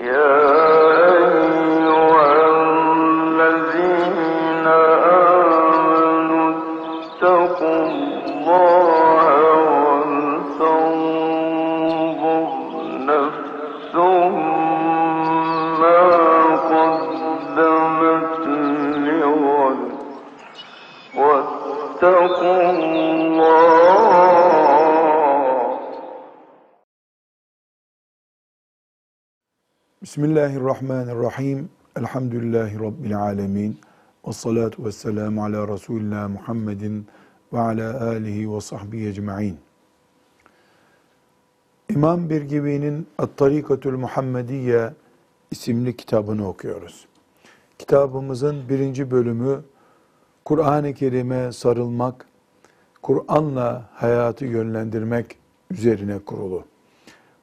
Yeah. Bismillahirrahmanirrahim. Elhamdülillahi Rabbil alemin. Ve salatu ve selamu ala Resulina Muhammedin ve ala alihi ve sahbihi ecma'in. İmam Birgibi'nin At-Tarikatül Muhammediye isimli kitabını okuyoruz. Kitabımızın birinci bölümü Kur'an-ı Kerim'e sarılmak, Kur'an'la hayatı yönlendirmek üzerine kurulu.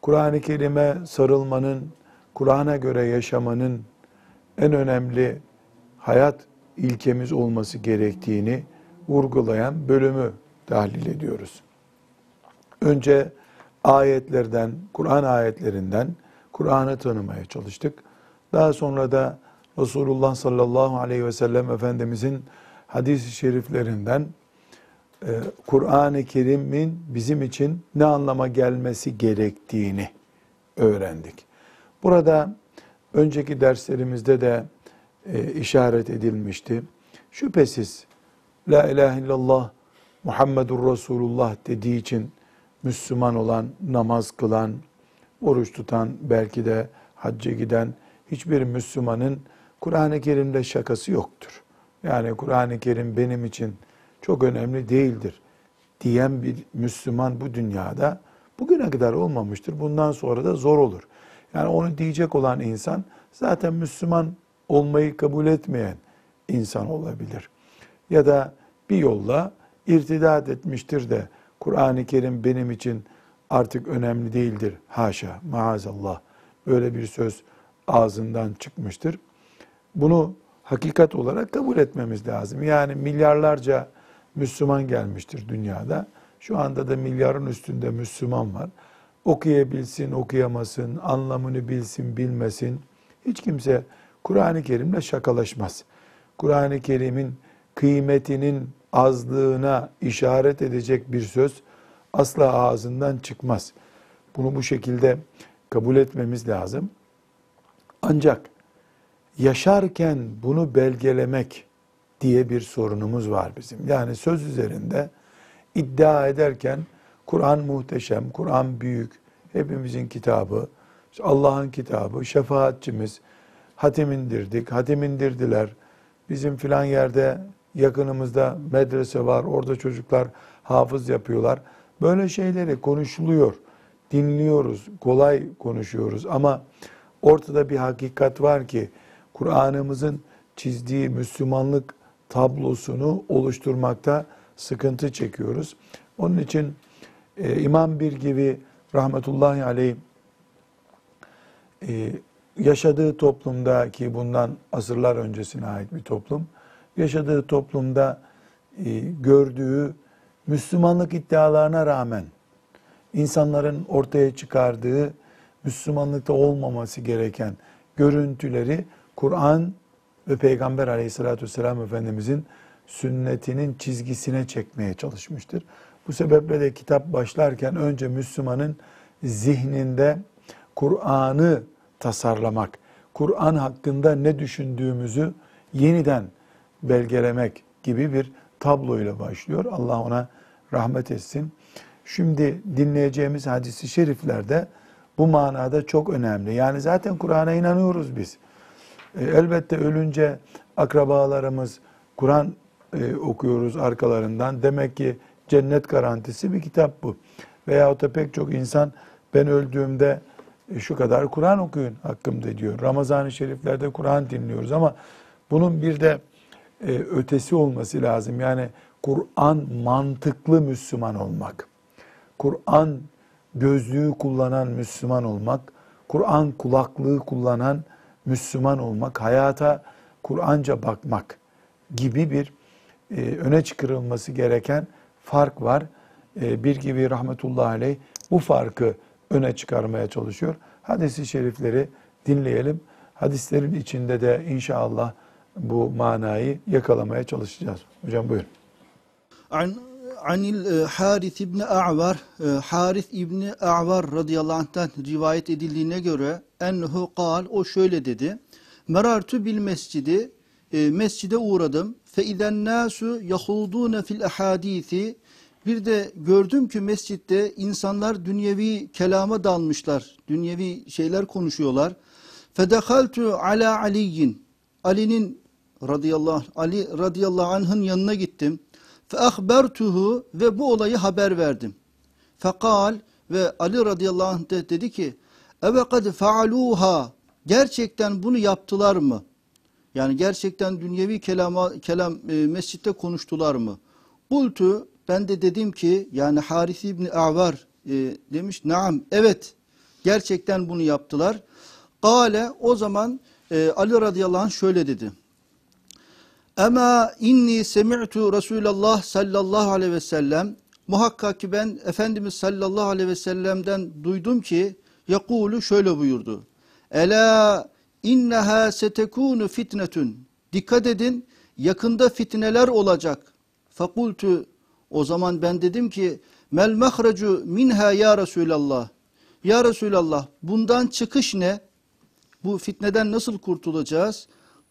Kur'an-ı Kerim'e sarılmanın, Kur'an'a göre yaşamanın en önemli hayat ilkemiz olması gerektiğini vurgulayan bölümü tahlil ediyoruz. Önce ayetlerden, Kur'an ayetlerinden Kur'an'ı tanımaya çalıştık. Daha sonra da Resulullah sallallahu aleyhi ve sellem Efendimizin hadis-i şeriflerinden e, Kur'an-ı Kerim'in bizim için ne anlama gelmesi gerektiğini öğrendik. Burada önceki derslerimizde de e, işaret edilmişti. Şüphesiz La ilahe illallah Muhammedur Resulullah dediği için Müslüman olan, namaz kılan, oruç tutan, belki de hacca giden hiçbir Müslümanın Kur'an-ı Kerim'de şakası yoktur. Yani Kur'an-ı Kerim benim için çok önemli değildir diyen bir Müslüman bu dünyada bugüne kadar olmamıştır. Bundan sonra da zor olur. Yani onu diyecek olan insan zaten Müslüman olmayı kabul etmeyen insan olabilir. Ya da bir yolla irtidat etmiştir de Kur'an-ı Kerim benim için artık önemli değildir. Haşa, maazallah. Böyle bir söz ağzından çıkmıştır. Bunu hakikat olarak kabul etmemiz lazım. Yani milyarlarca Müslüman gelmiştir dünyada. Şu anda da milyarın üstünde Müslüman var. Okuyabilsin, okuyamasın, anlamını bilsin, bilmesin. Hiç kimse Kur'an-ı Kerim'le şakalaşmaz. Kur'an-ı Kerim'in kıymetinin azlığına işaret edecek bir söz asla ağzından çıkmaz. Bunu bu şekilde kabul etmemiz lazım. Ancak yaşarken bunu belgelemek diye bir sorunumuz var bizim. Yani söz üzerinde iddia ederken Kur'an muhteşem, Kur'an büyük, hepimizin kitabı, Allah'ın kitabı, şefaatçimiz, hatim indirdik, hatim indirdiler. Bizim filan yerde yakınımızda medrese var, orada çocuklar hafız yapıyorlar. Böyle şeyleri konuşuluyor, dinliyoruz, kolay konuşuyoruz ama ortada bir hakikat var ki Kur'an'ımızın çizdiği Müslümanlık tablosunu oluşturmakta sıkıntı çekiyoruz. Onun için e, İmam Bir gibi rahmetullahi aleyh e, yaşadığı toplumda ki bundan asırlar öncesine ait bir toplum, yaşadığı toplumda e, gördüğü Müslümanlık iddialarına rağmen insanların ortaya çıkardığı Müslümanlıkta olmaması gereken görüntüleri Kur'an ve Peygamber aleyhissalatü vesselam Efendimizin sünnetinin çizgisine çekmeye çalışmıştır. Bu sebeple de kitap başlarken önce Müslümanın zihninde Kur'an'ı tasarlamak, Kur'an hakkında ne düşündüğümüzü yeniden belgelemek gibi bir tabloyla başlıyor. Allah ona rahmet etsin. Şimdi dinleyeceğimiz hadisi şeriflerde bu manada çok önemli. Yani zaten Kur'an'a inanıyoruz biz. E, elbette ölünce akrabalarımız Kur'an e, okuyoruz arkalarından. Demek ki cennet garantisi bir kitap bu. Veyahut da pek çok insan ben öldüğümde e, şu kadar Kur'an okuyun hakkımda diyor. Ramazan-ı Şeriflerde Kur'an dinliyoruz ama bunun bir de e, ötesi olması lazım. Yani Kur'an mantıklı Müslüman olmak. Kur'an gözlüğü kullanan Müslüman olmak, Kur'an kulaklığı kullanan Müslüman olmak, hayata Kur'anca bakmak gibi bir e, öne çıkarılması gereken fark var. E, bir gibi rahmetullahi aleyh bu farkı öne çıkarmaya çalışıyor. Hadis-i şerifleri dinleyelim. Hadislerin içinde de inşallah bu manayı yakalamaya çalışacağız. Hocam buyurun. An Anil e, Harith İbni A'var, e, Harith İbni A'var radıyallahu anh'tan rivayet edildiğine göre enhu kal, o şöyle dedi. Merartu bil mescidi, e, mescide uğradım. İden nasu yahudune fil ahadisi. Bir de gördüm ki mescitte insanlar dünyevi kelama dalmışlar. Dünyevi şeyler konuşuyorlar. Fedehaltu ala aliyin. Ali'nin radıyallahu Ali radıyallahu anh'ın yanına gittim. Ahbertuhu ve bu olayı haber verdim. Fekal ve Ali radıyallahu anh de dedi ki kad faaluha gerçekten bunu yaptılar mı? Yani gerçekten dünyevi kelama, kelam e, mescitte konuştular mı? Bultu ben de dedim ki yani Haris İbni Avar e, demiş naam evet gerçekten bunu yaptılar. Kale o zaman e, Ali radıyallahu anh şöyle dedi. Ama inni semi'tu Resulallah sallallahu aleyhi ve sellem muhakkak ki ben Efendimiz sallallahu aleyhi ve sellem'den duydum ki yakulu şöyle buyurdu. Ela inneha setekunu fitnetun. Dikkat edin yakında fitneler olacak. Fakultu o zaman ben dedim ki mel mahrecu minha ya Resulallah. Ya Resulallah bundan çıkış ne? Bu fitneden nasıl kurtulacağız?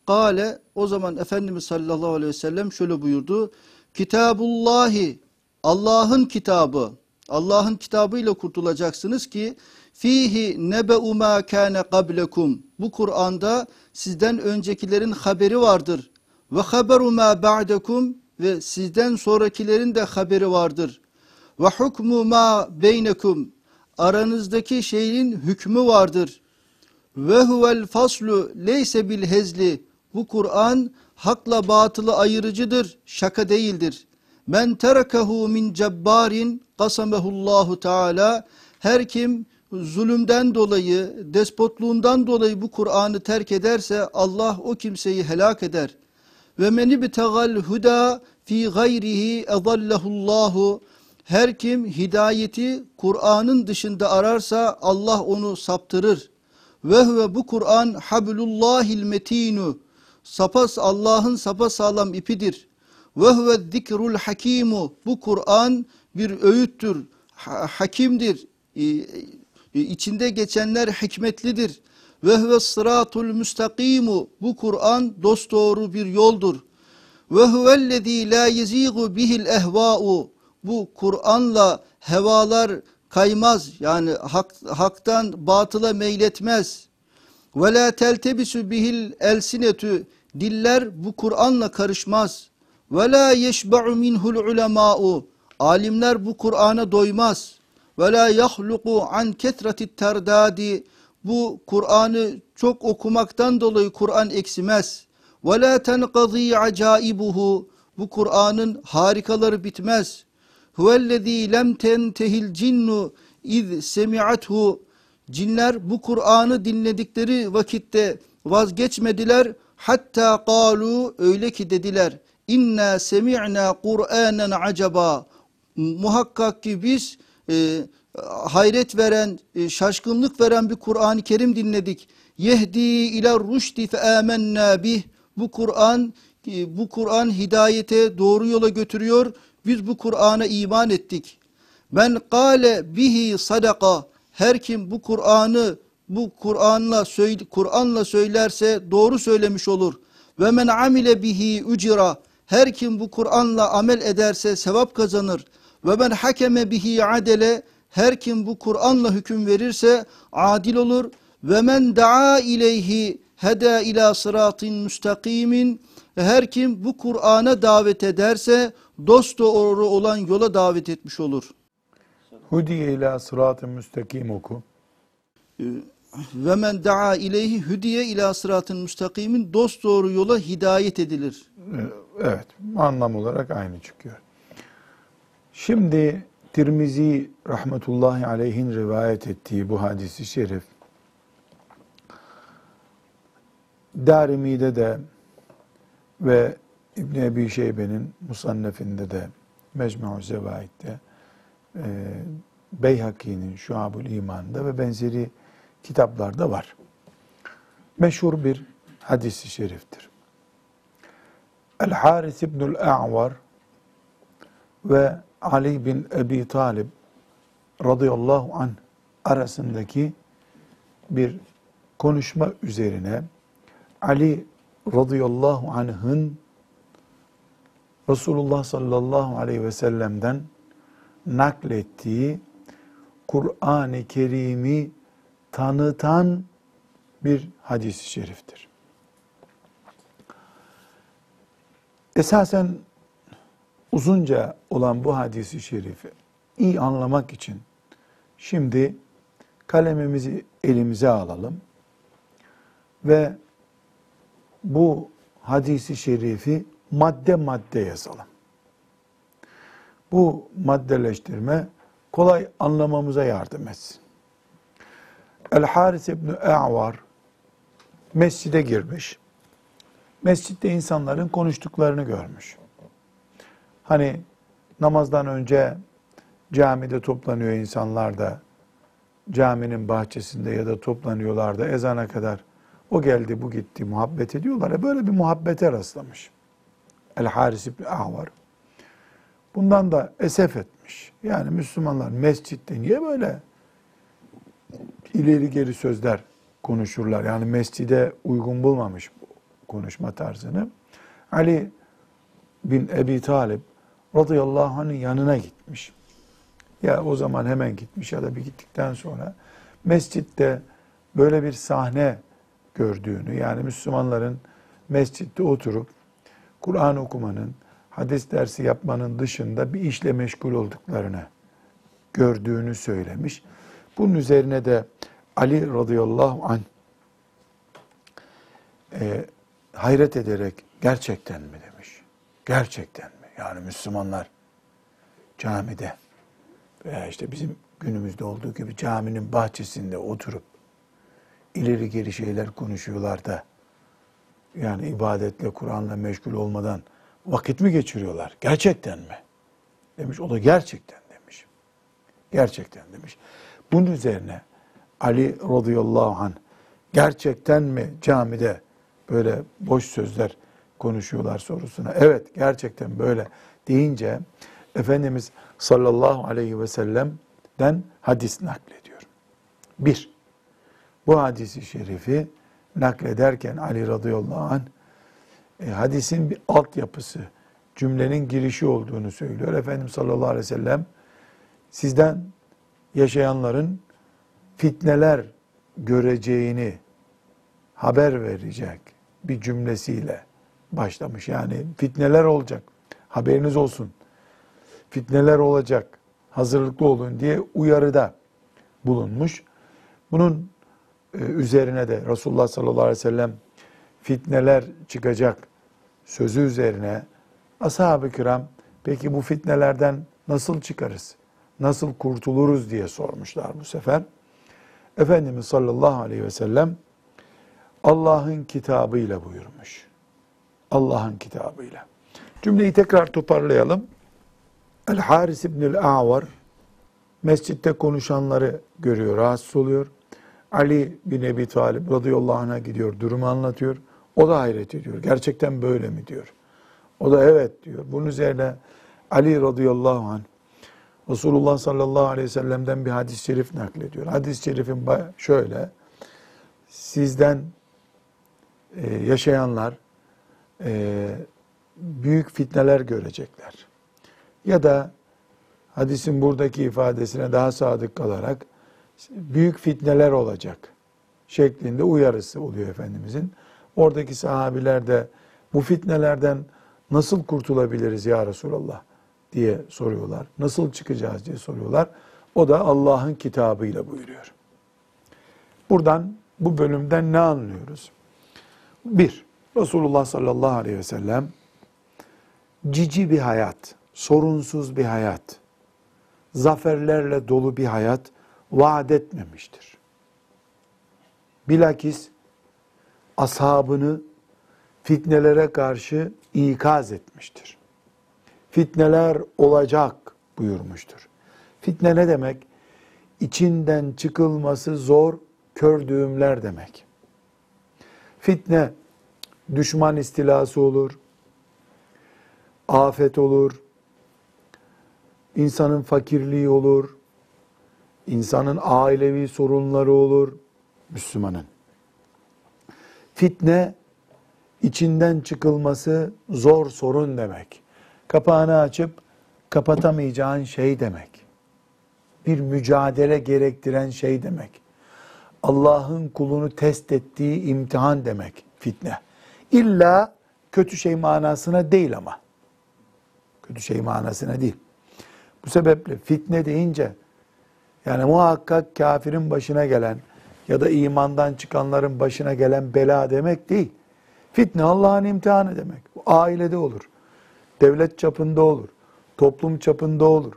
Kale o zaman Efendimiz sallallahu aleyhi ve sellem şöyle buyurdu. Kitabullahi Allah'ın kitabı Allah'ın kitabıyla kurtulacaksınız ki fihi nebe'u ma kana qablekum. Bu Kur'an'da sizden öncekilerin haberi vardır. Ve haberu ma ba'dekum ve sizden sonrakilerin de haberi vardır. Ve hukmu ma beynekum. Aranızdaki şeyin hükmü vardır. Ve huvel faslu leyse bil hezli. Bu Kur'an hakla batılı ayırıcıdır, şaka değildir. Men terakahu min cebbarin kasamehullahu teala. Her kim zulümden dolayı, despotluğundan dolayı bu Kur'an'ı terk ederse Allah o kimseyi helak eder. Ve meni bitegal huda fi gayrihi edallahullahu. Her kim hidayeti Kur'an'ın dışında ararsa Allah onu saptırır. Ve huve bu Kur'an hablullahil metinu. Sapas Allah'ın sapa sağlam ipidir. Ve huve zikrul hakimu. Bu Kur'an bir öğüttür, ha- hakimdir. E, içinde geçenler hikmetlidir. Ve huve sıratul müstakimu. Bu Kur'an dosdoğru bir yoldur. Ve huvellezî lâ yezîgu bihil ehvâ'u. Bu Kur'an'la hevalar kaymaz. Yani hak, haktan batıla meyletmez. Ve la teltebisu bihil elsinetü. Diller bu Kur'an'la karışmaz. Ve la yeşba'u minhul ulemâ'u. Alimler bu Kur'an'a doymaz. Ve la yahluku an ketretit terdadi. Bu Kur'an'ı çok okumaktan dolayı Kur'an eksimez. Ve la tenqadî acaibuhu. Bu Kur'an'ın harikaları bitmez. Huvellezî lem tentehil cinnu iz semi'athu. Cinler bu Kur'an'ı dinledikleri vakitte vazgeçmediler. Hatta kalu öyle ki dediler. İnna semi'na Kur'anen acaba. Muhakkak ki biz e, hayret veren, e, şaşkınlık veren bir Kur'an-ı Kerim dinledik. Yehdi ila rüşdi fe amennâ bih. Bu Kur'an e, bu Kur'an hidayete doğru yola götürüyor. Biz bu Kur'an'a iman ettik. Ben kâle bihi sadaka. Her kim bu Kur'an'ı bu Kur'an'la Kur'an'la söylerse doğru söylemiş olur. Ve men amile bihi ucira. Her kim bu Kur'an'la amel ederse sevap kazanır. Ve men hakeme bihi adele. Her kim bu Kur'an'la hüküm verirse adil olur. Ve men daa ileyhi heda ila sıratin müstakimin. Her kim bu Kur'an'a davet ederse dost doğru olan yola davet etmiş olur. Hudiye ila sırat-ı müstakim oku. Ve men daa ileyhi hüdiye ila sıratın müstakimin dost doğru yola hidayet edilir. Evet, anlam olarak aynı çıkıyor. Şimdi Tirmizi rahmetullahi aleyhin rivayet ettiği bu hadisi şerif Darimi'de de ve İbn Ebi Şeybe'nin Musannef'inde de Mecmu' Zevaid'de e, Beyhaki'nin Şuab-ül İman'da ve benzeri kitaplarda var. meşhur bir hadisi şeriftir. El-Haris İbnül A'var ve Ali bin Ebi Talib radıyallahu anh arasındaki bir konuşma üzerine Ali radıyallahu anh'ın Resulullah sallallahu aleyhi ve sellem'den naklettiği Kur'an-ı Kerim'i tanıtan bir hadis-i şeriftir. Esasen uzunca olan bu hadisi şerifi iyi anlamak için şimdi kalemimizi elimize alalım ve bu hadisi şerifi madde madde yazalım. Bu maddeleştirme kolay anlamamıza yardım etsin. El-Haris İbni E'var mescide girmiş. Mescitte insanların konuştuklarını görmüş. Hani namazdan önce camide toplanıyor insanlar da caminin bahçesinde ya da toplanıyorlar da ezana kadar o geldi bu gitti muhabbet ediyorlar. ya böyle bir muhabbete rastlamış. El Haris İbni Ahvar. Bundan da esef etmiş. Yani Müslümanlar mescitte niye böyle ileri geri sözler konuşurlar? Yani mescide uygun bulmamış bu konuşma tarzını. Ali bin Ebi Talib radıyallahu anh'ın yanına gitmiş. Ya o zaman hemen gitmiş ya da bir gittikten sonra mescitte böyle bir sahne gördüğünü yani Müslümanların mescitte oturup Kur'an okumanın, hadis dersi yapmanın dışında bir işle meşgul olduklarını gördüğünü söylemiş. Bunun üzerine de Ali radıyallahu anh e, hayret ederek gerçekten mi demiş. Gerçekten mi? Yani Müslümanlar camide veya işte bizim günümüzde olduğu gibi caminin bahçesinde oturup ileri geri şeyler konuşuyorlar da yani ibadetle, Kur'an'la meşgul olmadan vakit mi geçiriyorlar? Gerçekten mi? Demiş. O da gerçekten demiş. Gerçekten demiş. Bunun üzerine Ali radıyallahu anh gerçekten mi camide böyle boş sözler konuşuyorlar sorusuna. Evet gerçekten böyle deyince Efendimiz sallallahu aleyhi ve sellem'den hadis naklediyor. Bir, bu hadisi şerifi naklederken Ali radıyallahu anh e, hadisin bir altyapısı, cümlenin girişi olduğunu söylüyor. Efendimiz sallallahu aleyhi ve sellem sizden yaşayanların fitneler göreceğini haber verecek bir cümlesiyle başlamış. Yani fitneler olacak. Haberiniz olsun. Fitneler olacak. Hazırlıklı olun diye uyarıda bulunmuş. Bunun e, üzerine de Resulullah sallallahu aleyhi ve sellem fitneler çıkacak sözü üzerine ashab-ı kiram peki bu fitnelerden nasıl çıkarız? Nasıl kurtuluruz diye sormuşlar bu sefer. Efendimiz sallallahu aleyhi ve sellem Allah'ın kitabıyla buyurmuş. Allah'ın kitabıyla. Cümleyi tekrar toparlayalım. El Haris İbnül A'var mescitte konuşanları görüyor, rahatsız oluyor. Ali bin Ebi Talib radıyallahu anh'a gidiyor, durumu anlatıyor. O da hayret ediyor. Gerçekten böyle mi diyor. O da evet diyor. Bunun üzerine Ali radıyallahu anh Resulullah sallallahu aleyhi ve sellem'den bir hadis-i şerif naklediyor. Hadis-i şerifin şöyle, sizden e, yaşayanlar e, büyük fitneler görecekler. Ya da hadisin buradaki ifadesine daha sadık kalarak büyük fitneler olacak şeklinde uyarısı oluyor Efendimizin. Oradaki sahabiler de bu fitnelerden nasıl kurtulabiliriz ya Resulallah diye soruyorlar. Nasıl çıkacağız diye soruyorlar. O da Allah'ın kitabıyla buyuruyor. Buradan bu bölümden ne anlıyoruz? Bir, Resulullah sallallahu aleyhi ve sellem cici bir hayat, sorunsuz bir hayat, zaferlerle dolu bir hayat vaat etmemiştir. Bilakis ashabını fitnelere karşı ikaz etmiştir. Fitneler olacak buyurmuştur. Fitne ne demek? İçinden çıkılması zor kör düğümler demek. Fitne düşman istilası olur, afet olur, insanın fakirliği olur, insanın ailevi sorunları olur Müslümanın. Fitne içinden çıkılması zor sorun demek. Kapağını açıp kapatamayacağın şey demek. Bir mücadele gerektiren şey demek. Allah'ın kulunu test ettiği imtihan demek fitne. İlla kötü şey manasına değil ama. Kötü şey manasına değil. Bu sebeple fitne deyince yani muhakkak kafirin başına gelen ya da imandan çıkanların başına gelen bela demek değil. Fitne Allah'ın imtihanı demek. Bu ailede olur. Devlet çapında olur. Toplum çapında olur.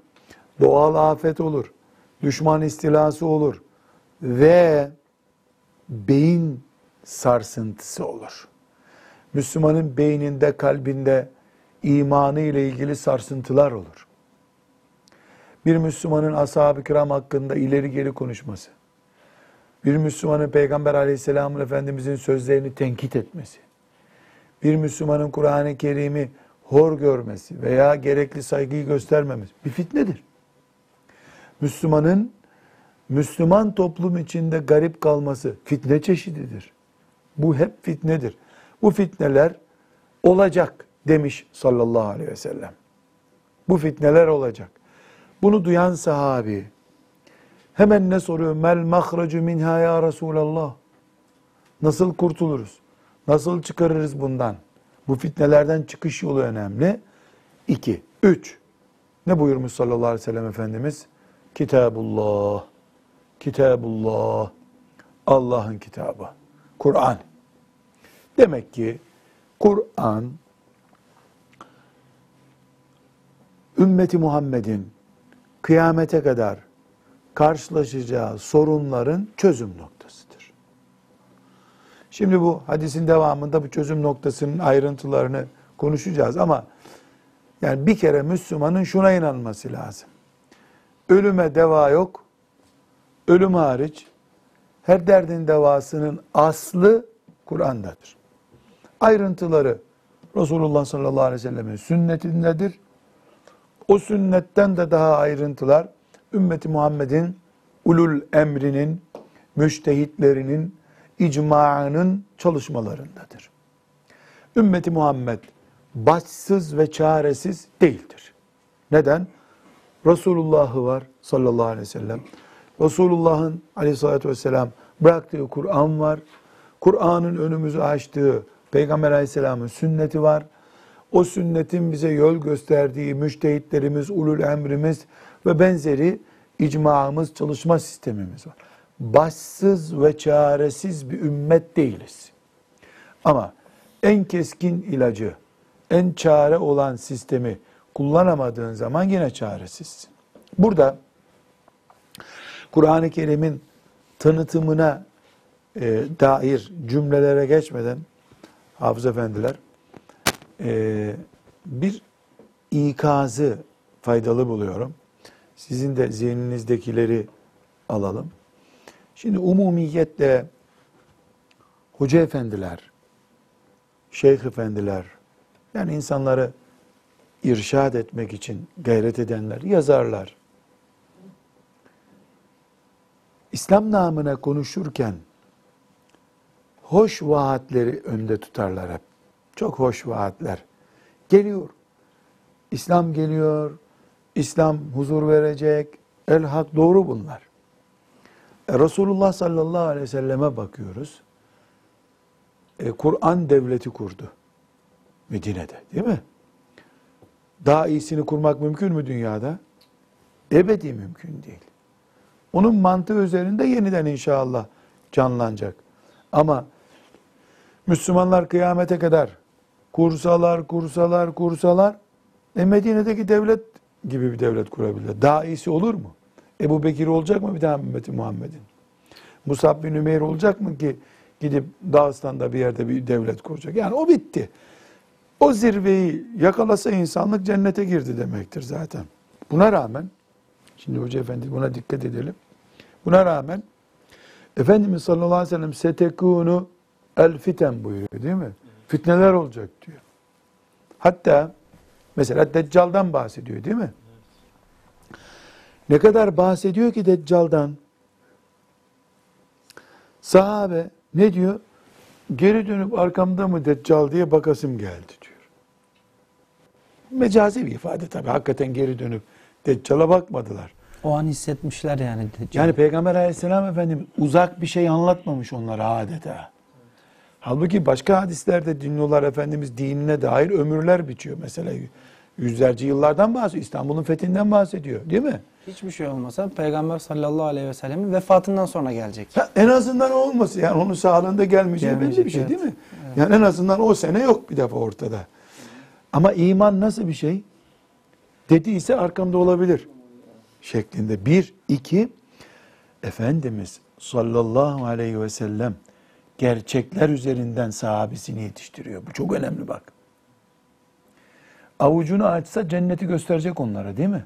Doğal afet olur. Düşman istilası olur. Ve beyin sarsıntısı olur. Müslümanın beyninde, kalbinde imanı ile ilgili sarsıntılar olur. Bir Müslümanın ashab-ı kiram hakkında ileri geri konuşması, bir Müslümanın Peygamber aleyhisselam efendimizin sözlerini tenkit etmesi, bir Müslümanın Kur'an-ı Kerim'i hor görmesi veya gerekli saygıyı göstermemesi bir fitnedir. Müslümanın Müslüman toplum içinde garip kalması fitne çeşididir. Bu hep fitnedir. Bu fitneler olacak demiş sallallahu aleyhi ve sellem. Bu fitneler olacak. Bunu duyan sahabi hemen ne soruyor? Mel mahracu minha ya Resulallah. Nasıl kurtuluruz? Nasıl çıkarırız bundan? Bu fitnelerden çıkış yolu önemli. İki. Üç. Ne buyurmuş sallallahu aleyhi ve sellem Efendimiz? Kitabullah. Kitabullah. Allah'ın kitabı. Kur'an. Demek ki Kur'an ümmeti Muhammed'in kıyamete kadar karşılaşacağı sorunların çözüm noktasıdır. Şimdi bu hadisin devamında bu çözüm noktasının ayrıntılarını konuşacağız ama yani bir kere Müslümanın şuna inanması lazım. Ölüme deva yok. Ölüm hariç her derdin devasının aslı Kur'an'dadır. Ayrıntıları Resulullah sallallahu aleyhi ve sellemin sünnetindedir. O sünnetten de daha ayrıntılar ümmeti Muhammed'in ulul emrinin, müştehitlerinin, icmaının çalışmalarındadır. Ümmeti Muhammed başsız ve çaresiz değildir. Neden? Resulullah'ı var sallallahu aleyhi ve sellem. Resulullah'ın aleyhissalatü vesselam bıraktığı Kur'an var. Kur'an'ın önümüzü açtığı Peygamber aleyhisselamın sünneti var. O sünnetin bize yol gösterdiği müştehitlerimiz, ulul emrimiz ve benzeri icmağımız, çalışma sistemimiz var. Başsız ve çaresiz bir ümmet değiliz. Ama en keskin ilacı, en çare olan sistemi kullanamadığın zaman yine çaresizsin. Burada Kur'an-ı Kerim'in tanıtımına e, dair cümlelere geçmeden hafız efendiler e, bir ikazı faydalı buluyorum. Sizin de zihninizdekileri alalım. Şimdi umumiyetle hoca efendiler, şeyh efendiler, yani insanları irşad etmek için gayret edenler, yazarlar. İslam namına konuşurken hoş vaatleri önde tutarlar hep. Çok hoş vaatler. Geliyor. İslam geliyor. İslam huzur verecek. El hak doğru bunlar. E, Resulullah sallallahu aleyhi ve selleme bakıyoruz. E, Kur'an devleti kurdu. Medine'de değil mi? Daha iyisini kurmak mümkün mü dünyada? Ebedi mümkün değil. Onun mantığı üzerinde yeniden inşallah canlanacak. Ama Müslümanlar kıyamete kadar kursalar, kursalar, kursalar e Medine'deki devlet gibi bir devlet kurabilir. Daha iyisi olur mu? Ebu Bekir olacak mı bir daha ümmeti Muhammed'in? Musab bin Ümeyr olacak mı ki gidip Dağıstan'da bir yerde bir devlet kuracak? Yani o bitti. O zirveyi yakalasa insanlık cennete girdi demektir zaten. Buna rağmen, şimdi Hoca Efendi buna dikkat edelim. Buna rağmen Efendimiz sallallahu aleyhi ve sellem setekunu El fiten buyuruyor değil mi? Fitneler olacak diyor. Hatta mesela Deccal'dan bahsediyor değil mi? Ne kadar bahsediyor ki Deccal'dan? Sahabe ne diyor? Geri dönüp arkamda mı Deccal diye bakasım geldi diyor. Mecazi bir ifade tabii. Hakikaten geri dönüp Deccal'a bakmadılar. O an hissetmişler yani. Yani Peygamber aleyhisselam efendim uzak bir şey anlatmamış onlara adeta. Halbuki başka hadislerde dinliyorlar Efendimiz dinine dair ömürler biçiyor. Mesela yüzlerce yıllardan bahsediyor. İstanbul'un fethinden bahsediyor değil mi? Hiçbir şey olmasa Peygamber sallallahu aleyhi ve sellemin vefatından sonra gelecek. Ha, en azından o olması yani onun sağlığında gelmeyeceği belli Gelmeyecek, bir şey evet. değil mi? Yani en azından o sene yok bir defa ortada. Ama iman nasıl bir şey? Dediyse arkamda olabilir şeklinde. Bir, iki, Efendimiz sallallahu aleyhi ve sellem gerçekler üzerinden sahabesini yetiştiriyor. Bu çok önemli bak. Avucunu açsa cenneti gösterecek onlara değil mi?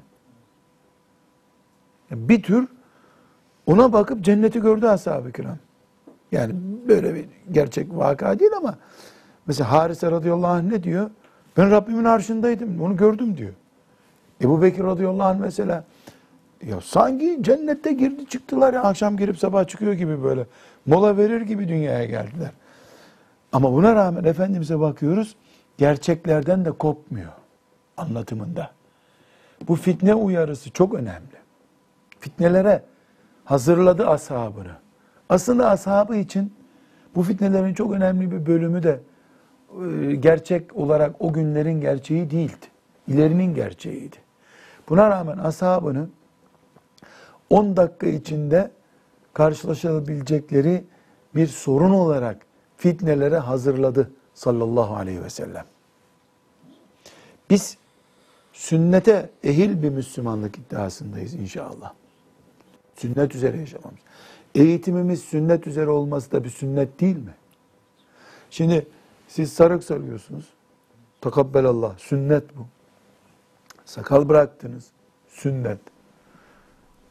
Bir tür ona bakıp cenneti gördü ashab-ı kiram. Yani böyle bir gerçek vaka değil ama mesela Harise radıyallahu anh ne diyor? Ben Rabbimin arşındaydım, onu gördüm diyor. Ebu Bekir radıyallahu anh mesela ya sanki cennette girdi çıktılar ya akşam girip sabah çıkıyor gibi böyle. Mola verir gibi dünyaya geldiler. Ama buna rağmen Efendimiz'e bakıyoruz gerçeklerden de kopmuyor anlatımında. Bu fitne uyarısı çok önemli. Fitnelere hazırladı ashabını. Aslında ashabı için bu fitnelerin çok önemli bir bölümü de e, gerçek olarak o günlerin gerçeği değildi. İlerinin gerçeğiydi. Buna rağmen ashabını 10 dakika içinde karşılaşabilecekleri bir sorun olarak fitnelere hazırladı sallallahu aleyhi ve sellem. Biz sünnete ehil bir Müslümanlık iddiasındayız inşallah. Sünnet üzere yaşamamız. Eğitimimiz sünnet üzere olması da bir sünnet değil mi? Şimdi siz sarık sarıyorsunuz. Takabbelallah. Sünnet bu. Sakal bıraktınız. Sünnet.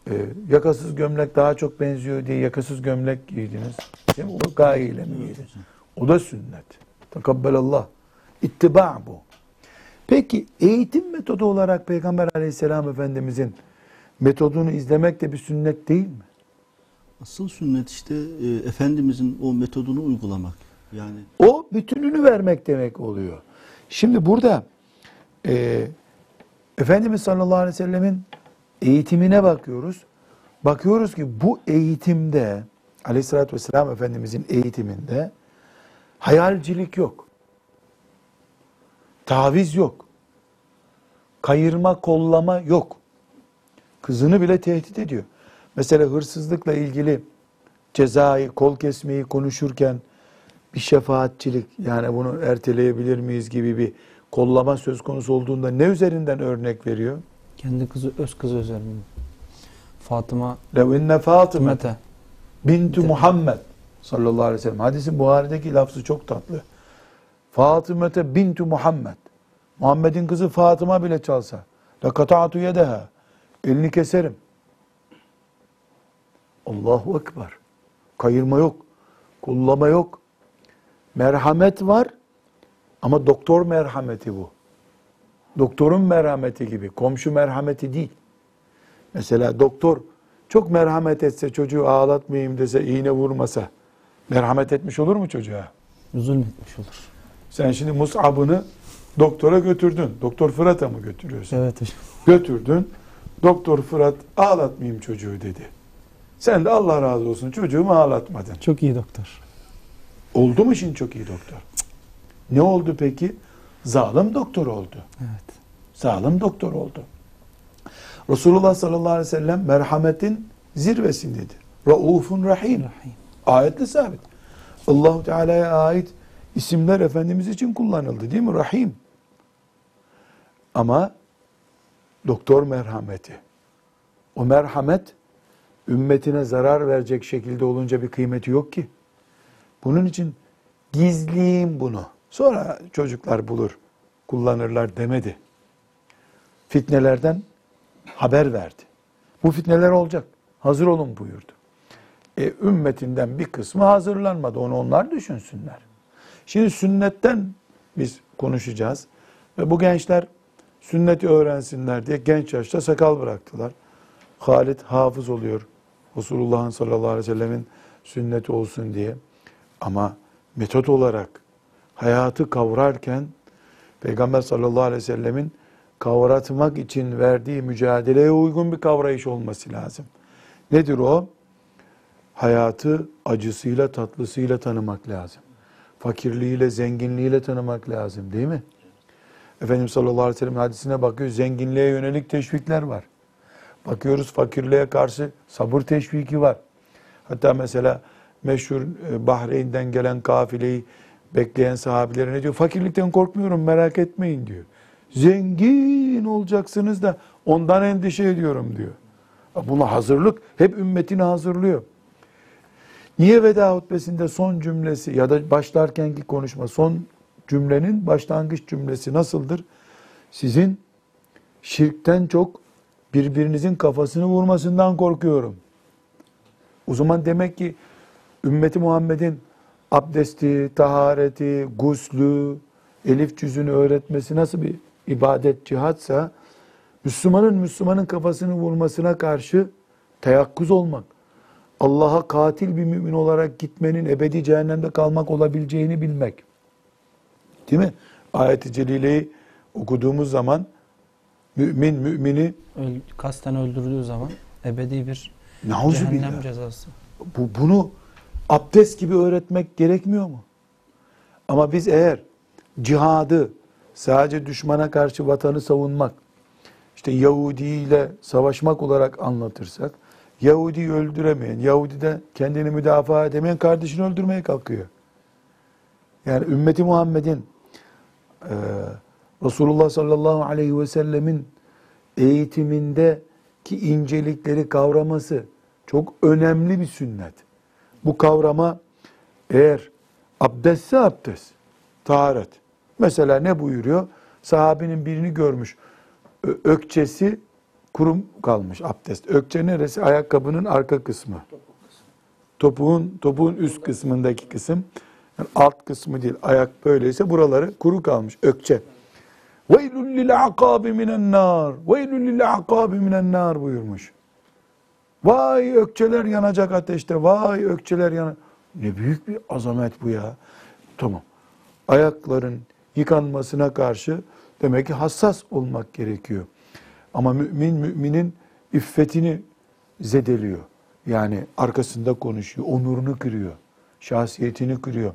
Ee, yakasız gömlek daha çok benziyor diye yakasız gömlek giydiniz. Değil mi? O gayeyle mi giydiniz? O da sünnet. Takabbelallah. İttiba bu. Peki eğitim metodu olarak Peygamber aleyhisselam efendimizin metodunu izlemek de bir sünnet değil mi? Asıl sünnet işte e, Efendimizin o metodunu uygulamak. Yani O bütününü vermek demek oluyor. Şimdi burada e, Efendimiz sallallahu aleyhi ve sellemin eğitimine bakıyoruz. Bakıyoruz ki bu eğitimde aleyhissalatü vesselam Efendimizin eğitiminde hayalcilik yok. Taviz yok. Kayırma, kollama yok. Kızını bile tehdit ediyor. Mesela hırsızlıkla ilgili cezayı, kol kesmeyi konuşurken bir şefaatçilik yani bunu erteleyebilir miyiz gibi bir kollama söz konusu olduğunda ne üzerinden örnek veriyor? Kendi kızı, öz kızı üzerinden. Fatıma Lev inne Fatıma bintu Muhammed sallallahu aleyhi ve sellem. Hadisin Buhari'deki lafzı çok tatlı. Fatımete bintu Muhammed. Muhammed'in kızı Fatıma bile çalsa. Lekata'tu yedeha. Elini keserim. Allahu Ekber. Kayırma yok. Kullama yok. Merhamet var. Ama doktor merhameti bu. Doktorun merhameti gibi. Komşu merhameti değil. Mesela doktor çok merhamet etse çocuğu ağlatmayayım dese iğne vurmasa merhamet etmiş olur mu çocuğa? Zulmetmiş olur. Sen şimdi Mus'ab'ını doktora götürdün. Doktor Fırat'a mı götürüyorsun? Evet hocam. Götürdün. Doktor Fırat ağlatmayayım çocuğu dedi. Sen de Allah razı olsun çocuğumu ağlatmadın. Çok iyi doktor. Oldu mu şimdi çok iyi doktor? Ne oldu peki? Zalim doktor oldu. Evet. Zalim doktor oldu. Resulullah sallallahu aleyhi ve sellem merhametin zirvesindedir. Raufun rahim. Rahim. Ayetle sabit. Allahu Teala'ya ait isimler Efendimiz için kullanıldı değil mi? Rahim. Ama doktor merhameti. O merhamet ümmetine zarar verecek şekilde olunca bir kıymeti yok ki. Bunun için gizleyeyim bunu. Sonra çocuklar bulur, kullanırlar demedi. Fitnelerden haber verdi. Bu fitneler olacak. Hazır olun buyurdu. E, ümmetinden bir kısmı hazırlanmadı. Onu onlar düşünsünler. Şimdi sünnetten biz konuşacağız. Ve bu gençler sünneti öğrensinler diye genç yaşta sakal bıraktılar. Halid hafız oluyor. Resulullah'ın sallallahu aleyhi ve sellemin sünneti olsun diye. Ama metot olarak hayatı kavrarken Peygamber sallallahu aleyhi ve sellemin kavratmak için verdiği mücadeleye uygun bir kavrayış olması lazım. Nedir o? Hayatı acısıyla tatlısıyla tanımak lazım. Fakirliğiyle, zenginliğiyle tanımak lazım değil mi? Efendimiz sallallahu aleyhi ve sellem hadisine bakıyoruz. Zenginliğe yönelik teşvikler var. Bakıyoruz fakirliğe karşı sabır teşviki var. Hatta mesela meşhur e, Bahreyn'den gelen kafileyi bekleyen sahabilere ne diyor? Fakirlikten korkmuyorum merak etmeyin diyor. Zengin olacaksınız da ondan endişe ediyorum diyor. Buna hazırlık hep ümmetini hazırlıyor. Niye veda hutbesinde son cümlesi ya da başlarkenki konuşma son cümlenin başlangıç cümlesi nasıldır? Sizin şirkten çok birbirinizin kafasını vurmasından korkuyorum. O zaman demek ki ümmeti Muhammed'in abdesti, tahareti, guslü, elif cüzünü öğretmesi nasıl bir ibadet, cihatsa Müslümanın Müslümanın kafasını vurmasına karşı teyakkuz olmak, Allah'a katil bir mümin olarak gitmenin ebedi cehennemde kalmak olabileceğini bilmek. Değil mi? Ayet-i Celile'yi okuduğumuz zaman mümin mümini Öl, kasten öldürdüğü zaman ebedi bir cehennem billah. cezası. Bu, bunu abdest gibi öğretmek gerekmiyor mu? Ama biz eğer cihadı sadece düşmana karşı vatanı savunmak, işte Yahudi ile savaşmak olarak anlatırsak, Yahudi'yi öldüremeyen, Yahudi de kendini müdafaa edemeyen kardeşini öldürmeye kalkıyor. Yani ümmeti Muhammed'in e, Resulullah sallallahu aleyhi ve sellemin eğitimindeki incelikleri kavraması çok önemli bir sünnet. Bu kavrama eğer abdestse abdest, taharet. Mesela ne buyuruyor? Sahabinin birini görmüş. Ökçesi kurum kalmış abdest. Ökçe neresi? Ayakkabının arka kısmı. Topuğun, topuğun üst kısmındaki kısım. Yani alt kısmı değil. Ayak böyleyse buraları kuru kalmış. Ökçe. Veylül lil akabi minen nar. Veylül lil akabi minen nar buyurmuş. Vay ökçeler yanacak ateşte. Vay ökçeler yana. Ne büyük bir azamet bu ya. Tamam. Ayakların yıkanmasına karşı demek ki hassas olmak gerekiyor. Ama mümin müminin iffetini zedeliyor. Yani arkasında konuşuyor, onurunu kırıyor, şahsiyetini kırıyor.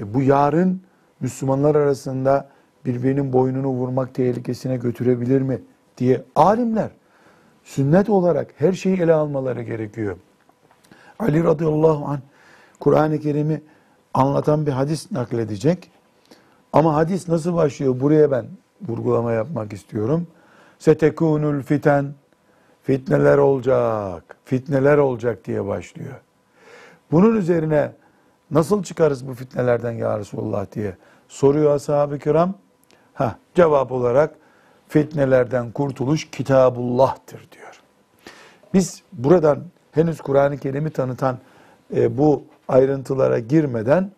E bu yarın Müslümanlar arasında birbirinin boynunu vurmak tehlikesine götürebilir mi diye alimler sünnet olarak her şeyi ele almaları gerekiyor. Ali radıyallahu anh Kur'an-ı Kerim'i anlatan bir hadis nakledecek. Ama hadis nasıl başlıyor? Buraya ben vurgulama yapmak istiyorum. Setekunul fiten fitneler olacak. Fitneler olacak diye başlıyor. Bunun üzerine nasıl çıkarız bu fitnelerden ya Resulullah diye soruyor ashab-ı kiram. Ha, cevap olarak fitnelerden kurtuluş kitabullah'tır diyor. Biz buradan henüz Kur'an-ı Kerim'i tanıtan e, bu ayrıntılara girmeden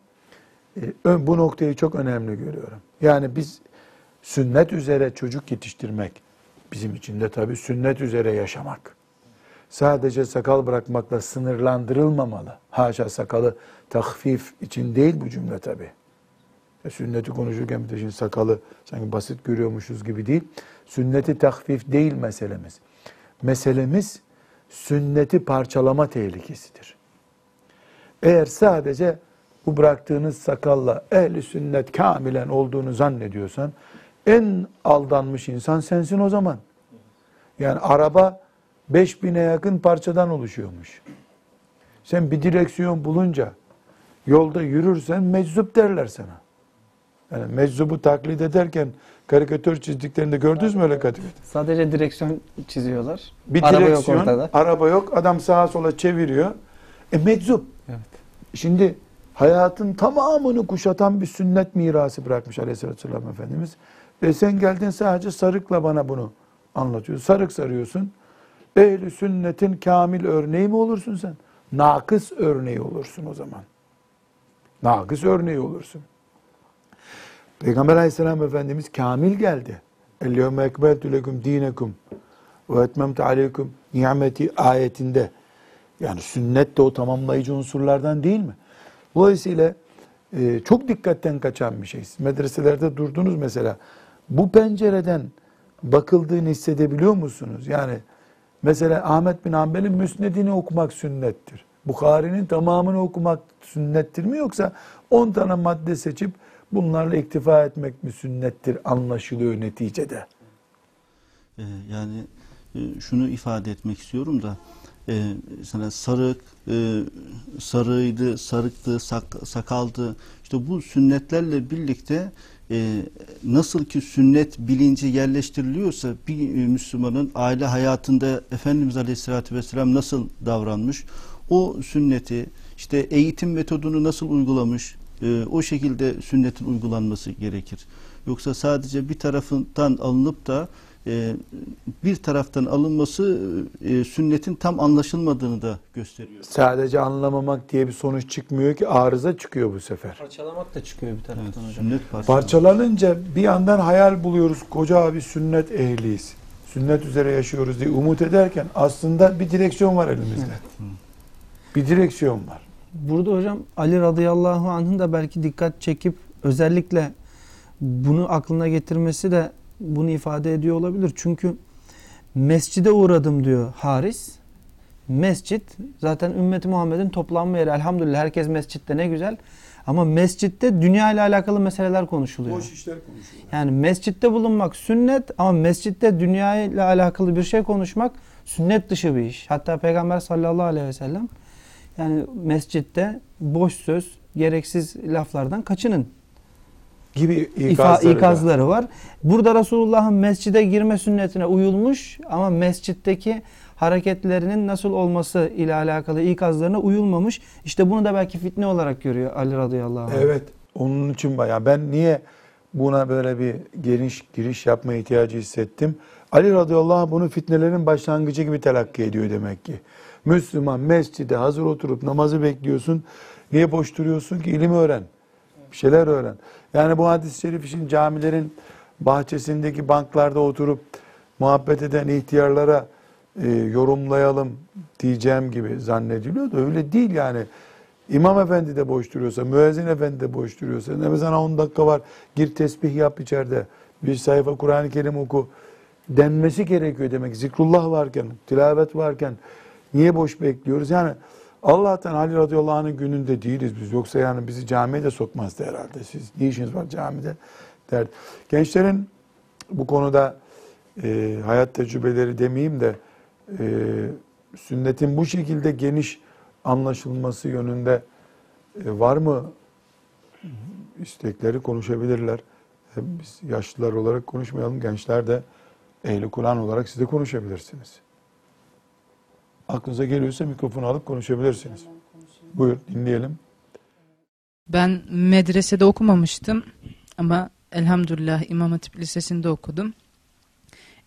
e, bu noktayı çok önemli görüyorum. Yani biz sünnet üzere çocuk yetiştirmek, bizim için de tabii sünnet üzere yaşamak. Sadece sakal bırakmakla sınırlandırılmamalı. Haşa sakalı tahfif için değil bu cümle tabii. Sünneti konuşurken bir de şimdi sakalı sanki basit görüyormuşuz gibi değil. Sünneti tahfif değil meselemiz. Meselemiz sünneti parçalama tehlikesidir. Eğer sadece bu bıraktığınız sakalla ehli sünnet kamilen olduğunu zannediyorsan en aldanmış insan sensin o zaman. Yani araba 5000'e yakın parçadan oluşuyormuş. Sen bir direksiyon bulunca yolda yürürsen meczup derler sana. Yani meczubu taklit ederken karikatür çizdiklerinde gördünüz mü öyle karikatür? Sadece direksiyon çiziyorlar. Bir Araba yok direksiyon, ortada. araba yok, adam sağa sola çeviriyor. E meczup. Evet. Şimdi hayatın tamamını kuşatan bir sünnet mirası bırakmış Aleyhisselatü Vesselam Efendimiz. Ve sen geldin sadece sarıkla bana bunu anlatıyorsun. Sarık sarıyorsun. Ehli sünnetin kamil örneği mi olursun sen? nakıs örneği olursun o zaman. Nakıs örneği olursun. Peygamber aleyhisselam Efendimiz kamil geldi. El-yevme ekbeltu lekum dinekum ve etmemtu aleykum nimeti ayetinde. Yani sünnet de o tamamlayıcı unsurlardan değil mi? Dolayısıyla e, çok dikkatten kaçan bir şey. Medreselerde durdunuz mesela. Bu pencereden bakıldığını hissedebiliyor musunuz? Yani mesela Ahmet bin Hanbel'in müsnedini okumak sünnettir. Bukhari'nin tamamını okumak sünnettir mi yoksa 10 tane madde seçip bunlarla iktifa etmek mi sünnettir anlaşılıyor neticede? Ee, yani e, şunu ifade etmek istiyorum da e, sana sarık, e, sarıydı, sarıktı, sak, sakaldı. İşte bu sünnetlerle birlikte nasıl ki sünnet bilinci yerleştiriliyorsa bir Müslümanın aile hayatında Efendimiz Aleyhisselatü Vesselam nasıl davranmış, o sünneti işte eğitim metodunu nasıl uygulamış, e, o şekilde sünnetin uygulanması gerekir. Yoksa sadece bir tarafından alınıp da e, bir taraftan alınması e, sünnetin tam anlaşılmadığını da gösteriyor. Sadece anlamamak diye bir sonuç çıkmıyor ki arıza çıkıyor bu sefer. Parçalamak da çıkıyor bir taraftan Evet, hocam. sünnet. Parçalanınca bir yandan hayal buluyoruz. Koca abi sünnet ehliyiz. Sünnet üzere yaşıyoruz diye umut ederken aslında bir direksiyon var elimizde. Bir direksiyon var. Burada hocam Ali radıyallahu anh'ın da belki dikkat çekip özellikle bunu aklına getirmesi de bunu ifade ediyor olabilir. Çünkü mescide uğradım diyor Haris. Mescit zaten ümmeti Muhammed'in toplanma yeri. Elhamdülillah herkes mescitte ne güzel. Ama mescitte dünya ile alakalı meseleler konuşuluyor. işler konuşuyor. Yani mescitte bulunmak sünnet ama mescitte dünya ile alakalı bir şey konuşmak sünnet dışı bir iş. Hatta Peygamber sallallahu aleyhi ve sellem yani mescitte boş söz, gereksiz laflardan kaçının Gibi ikazları, ikazları var. Burada Resulullah'ın mescide girme sünnetine uyulmuş ama mescitteki hareketlerinin nasıl olması ile alakalı ikazlarına uyulmamış. İşte bunu da belki fitne olarak görüyor Ali radıyallahu anh. Evet. Onun için bayağı ben niye buna böyle bir geniş giriş yapma ihtiyacı hissettim? Ali radıyallahu anh bunu fitnelerin başlangıcı gibi telakki ediyor demek ki. Müslüman mescide hazır oturup namazı bekliyorsun. Niye boş duruyorsun ki? İlim öğren. Bir şeyler öğren. Yani bu hadis-i şerif için camilerin bahçesindeki banklarda oturup muhabbet eden ihtiyarlara e, yorumlayalım diyeceğim gibi zannediliyor da öyle değil yani. İmam efendi de boş duruyorsa, müezzin efendi de boş duruyorsa, ne sana 10 dakika var, gir tesbih yap içeride, bir sayfa Kur'an-ı Kerim oku denmesi gerekiyor demek. Zikrullah varken, tilavet varken niye boş bekliyoruz? Yani Allah'tan Ali radıyallahu anh'ın gününde değiliz biz. Yoksa yani bizi camiye de sokmazdı herhalde. Siz ne işiniz var camide der. Gençlerin bu konuda e, hayat tecrübeleri demeyeyim de e, sünnetin bu şekilde geniş anlaşılması yönünde e, var mı istekleri konuşabilirler. Biz yaşlılar olarak konuşmayalım. Gençler de ehli Kur'an olarak siz de konuşabilirsiniz. Aklınıza geliyorsa mikrofonu alıp konuşabilirsiniz. Buyur dinleyelim. Ben medresede okumamıştım ama elhamdülillah İmam Hatip Lisesi'nde okudum.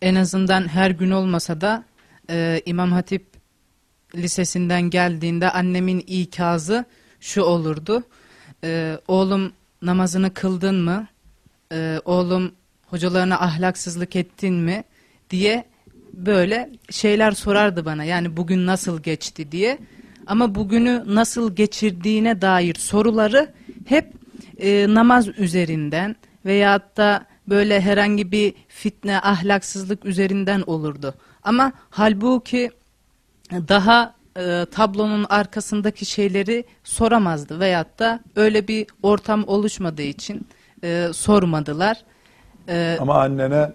En azından her gün olmasa da e, İmam Hatip Lisesi'nden geldiğinde annemin ikazı şu olurdu. E, oğlum namazını kıldın mı? E, oğlum hocalarına ahlaksızlık ettin mi? diye böyle şeyler sorardı bana. Yani bugün nasıl geçti diye. Ama bugünü nasıl geçirdiğine dair soruları hep e, namaz üzerinden veyahut da böyle herhangi bir fitne, ahlaksızlık üzerinden olurdu. Ama halbuki daha e, tablonun arkasındaki şeyleri soramazdı veyahut da öyle bir ortam oluşmadığı için e, sormadılar. E, Ama annene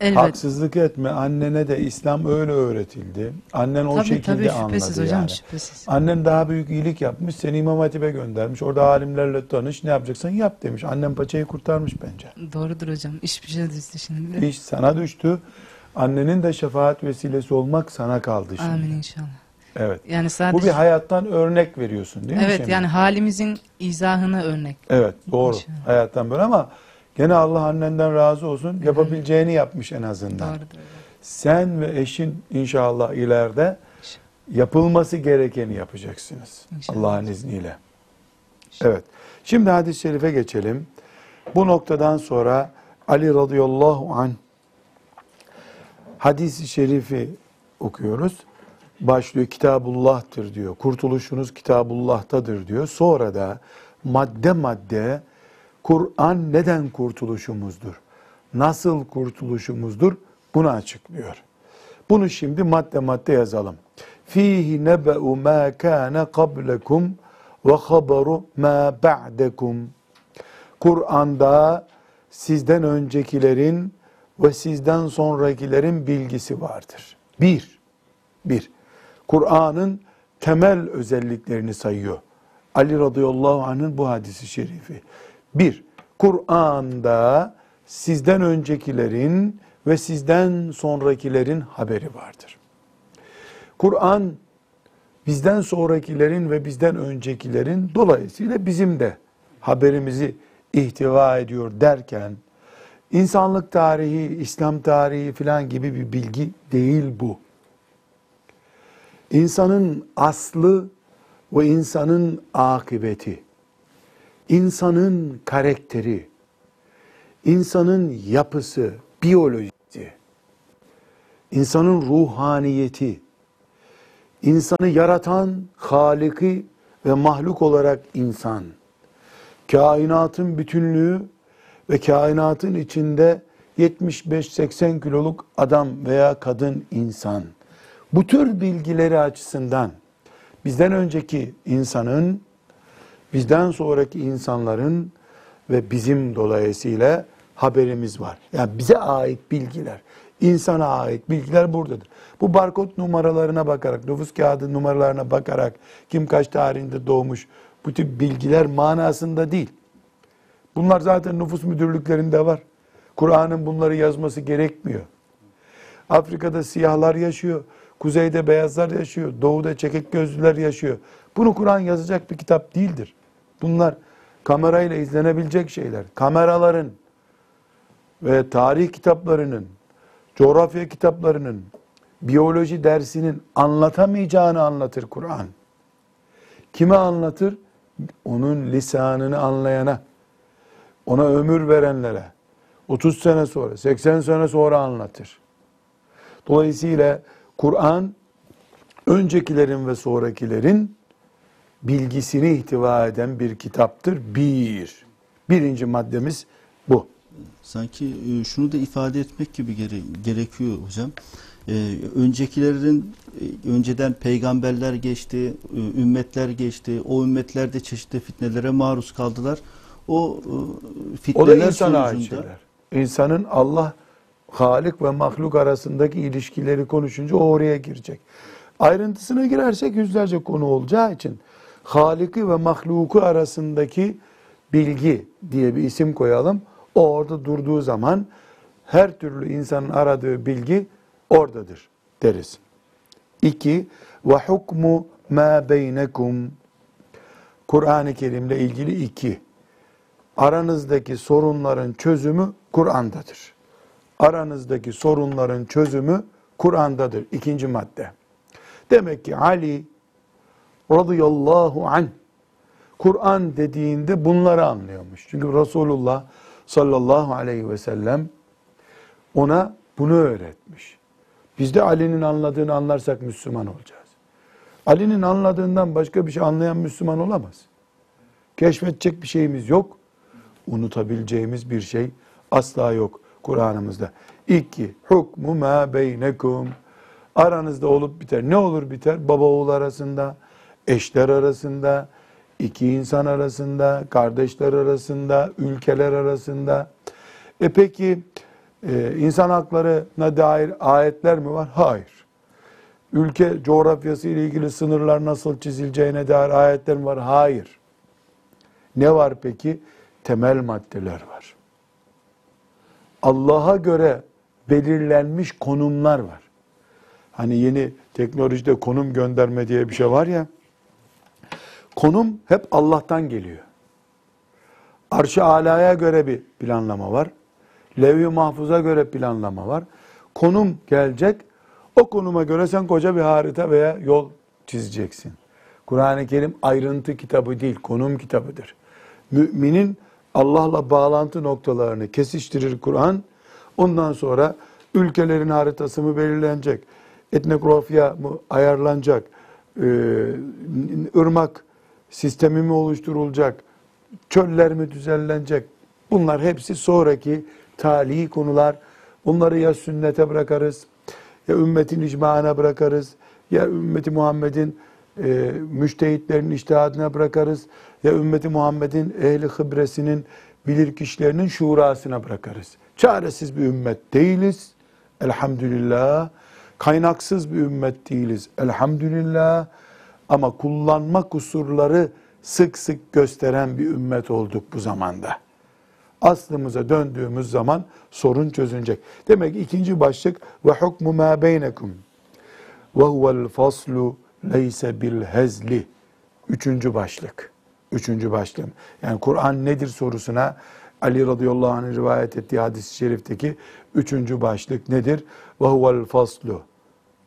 elbet. haksızlık etme. Annene de İslam öyle öğretildi. Annen o Tabii şekilde tabii anladı şüphesiz hocam yani. şüphesiz. Annen daha büyük iyilik yapmış, seni İmam Hatip'e göndermiş. Orada alimlerle tanış, ne yapacaksan yap demiş. Annem paçayı kurtarmış bence. Doğrudur hocam. İş bir şey düştü şimdi. İş sana düştü. Annenin de şefaat vesilesi olmak sana kaldı şimdi. Amin inşallah. Evet. Yani sadece Bu bir hayattan örnek veriyorsun değil mi? Evet yani halimizin izahına örnek. Evet doğru. İnşallah. Hayattan böyle ama gene Allah annenden razı olsun. Yapabileceğini yapmış en azından. Doğrudur. Sen ve eşin inşallah ileride Yapılması gerekeni yapacaksınız. Allah'ın izniyle. Evet. Şimdi hadis-i şerife geçelim. Bu noktadan sonra Ali radıyallahu an hadisi şerifi okuyoruz. Başlıyor Kitabullah'tır diyor. Kurtuluşunuz Kitabullah'tadır diyor. Sonra da madde madde Kur'an neden kurtuluşumuzdur? Nasıl kurtuluşumuzdur? Bunu açıklıyor. Bunu şimdi madde madde yazalım. Fihi nebe'u ma kana qablekum ve haberu ma ba'dekum. Kur'an'da sizden öncekilerin ve sizden sonrakilerin bilgisi vardır. Bir, bir. Kur'an'ın temel özelliklerini sayıyor. Ali radıyallahu anh'ın bu hadisi şerifi. Bir, Kur'an'da sizden öncekilerin ve sizden sonrakilerin haberi vardır. Kur'an bizden sonrakilerin ve bizden öncekilerin dolayısıyla bizim de haberimizi ihtiva ediyor derken insanlık tarihi, İslam tarihi filan gibi bir bilgi değil bu. İnsanın aslı ve insanın akıbeti, insanın karakteri, insanın yapısı, biyolojisi, insanın ruhaniyeti, insanı yaratan Haliki ve mahluk olarak insan, kainatın bütünlüğü ve kainatın içinde 75-80 kiloluk adam veya kadın insan. Bu tür bilgileri açısından bizden önceki insanın, bizden sonraki insanların ve bizim dolayısıyla haberimiz var. Yani bize ait bilgiler, insana ait bilgiler buradadır. Bu barkod numaralarına bakarak, nüfus kağıdı numaralarına bakarak, kim kaç tarihinde doğmuş, bu tip bilgiler manasında değil. Bunlar zaten nüfus müdürlüklerinde var. Kur'an'ın bunları yazması gerekmiyor. Afrika'da siyahlar yaşıyor. Kuzeyde beyazlar yaşıyor. Doğuda çekik gözlüler yaşıyor. Bunu Kur'an yazacak bir kitap değildir. Bunlar kamerayla izlenebilecek şeyler. Kameraların ve tarih kitaplarının, coğrafya kitaplarının, biyoloji dersinin anlatamayacağını anlatır Kur'an. Kime anlatır? Onun lisanını anlayana, ona ömür verenlere, 30 sene sonra, 80 sene sonra anlatır. Dolayısıyla Kur'an öncekilerin ve sonrakilerin bilgisini ihtiva eden bir kitaptır. Bir. Birinci maddemiz bu. Sanki e, şunu da ifade etmek gibi gere- gerekiyor hocam. Ee, öncekilerin e, önceden peygamberler geçti, e, ümmetler geçti. O ümmetler de çeşitli fitnelere maruz kaldılar. O e, O da fitneler insana ait sonucunda şeyler. İnsanın Allah, Halik ve mahluk arasındaki ilişkileri konuşunca o oraya girecek. Ayrıntısına girersek yüzlerce konu olacağı için Halik'i ve mahluku arasındaki bilgi diye bir isim koyalım. O orada durduğu zaman her türlü insanın aradığı bilgi oradadır deriz. İki, ve hukmu ma beynekum. Kur'an-ı Kerim'le ilgili iki. Aranızdaki sorunların çözümü Kur'an'dadır. Aranızdaki sorunların çözümü Kur'an'dadır. İkinci madde. Demek ki Ali radıyallahu anh Kur'an dediğinde bunları anlıyormuş. Çünkü Resulullah sallallahu aleyhi ve sellem ona bunu öğretmiş. Biz de Ali'nin anladığını anlarsak Müslüman olacağız. Ali'nin anladığından başka bir şey anlayan Müslüman olamaz. Keşfedecek bir şeyimiz yok. Unutabileceğimiz bir şey asla yok Kur'an'ımızda. İki, hukmu ma beynekum. Aranızda olup biter. Ne olur biter? Baba oğul arasında, eşler arasında, iki insan arasında, kardeşler arasında, ülkeler arasında. E peki e, insan haklarına dair ayetler mi var? Hayır. Ülke coğrafyası ile ilgili sınırlar nasıl çizileceğine dair ayetler mi var? Hayır. Ne var peki? Temel maddeler var. Allah'a göre belirlenmiş konumlar var. Hani yeni teknolojide konum gönderme diye bir şey var ya. Konum hep Allah'tan geliyor. Arş-ı alaya göre bir planlama var. Levh-i mahfuza göre planlama var. Konum gelecek. O konuma göre sen koca bir harita veya yol çizeceksin. Kur'an-ı Kerim ayrıntı kitabı değil, konum kitabıdır. Müminin Allah'la bağlantı noktalarını kesiştirir Kur'an. Ondan sonra ülkelerin haritası mı belirlenecek? Etnografya mı ayarlanacak? Ee, ırmak sistemi mi oluşturulacak? Çöller mi düzenlenecek? Bunlar hepsi sonraki tali konular. Bunları ya sünnete bırakarız, ya ümmetin icmaına bırakarız, ya ümmeti Muhammed'in e, müştehitlerin iştihadına bırakarız, ya ümmeti Muhammed'in ehli hıbresinin bilir kişilerinin şurasına bırakarız. Çaresiz bir ümmet değiliz. Elhamdülillah. Kaynaksız bir ümmet değiliz. Elhamdülillah. Ama kullanma kusurları sık sık gösteren bir ümmet olduk bu zamanda. Aslımıza döndüğümüz zaman sorun çözülecek. Demek ki ikinci başlık ve hukmu ma beynekum ve huvel faslu leyse bil hezli. Üçüncü başlık. Üçüncü başlığım. Yani Kur'an nedir sorusuna Ali radıyallahu anh'ın rivayet ettiği hadis-i şerifteki üçüncü başlık nedir? Ve huvel faslu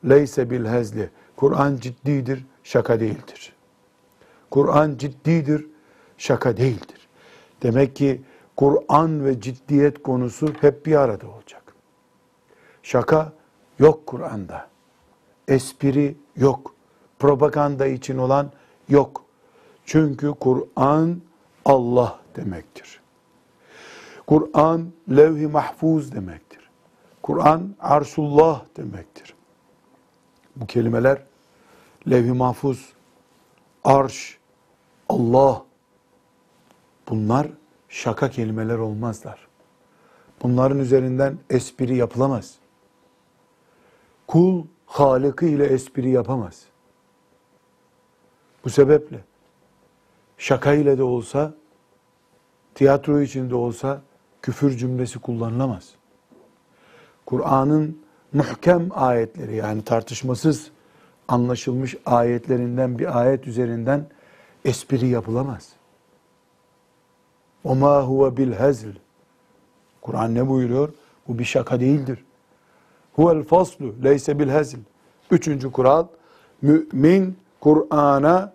leyse bil hezli. Kur'an ciddidir, şaka değildir. Kur'an ciddidir, şaka değildir. Demek ki Kur'an ve ciddiyet konusu hep bir arada olacak. Şaka yok Kur'an'da. Espri yok. Propaganda için olan yok. Çünkü Kur'an Allah demektir. Kur'an levh-i mahfuz demektir. Kur'an arşullah demektir. Bu kelimeler levh-i mahfuz, arş, Allah bunlar şaka kelimeler olmazlar. Bunların üzerinden espri yapılamaz. Kul Halık'ı ile espri yapamaz. Bu sebeple şaka ile de olsa, tiyatro içinde olsa küfür cümlesi kullanılamaz. Kur'an'ın muhkem ayetleri yani tartışmasız anlaşılmış ayetlerinden bir ayet üzerinden espri yapılamaz. O ma huve bil hezl. Kur'an ne buyuruyor? Bu bir şaka değildir. Huvel faslu leyse bil hezl. Üçüncü kural, mümin Kur'an'a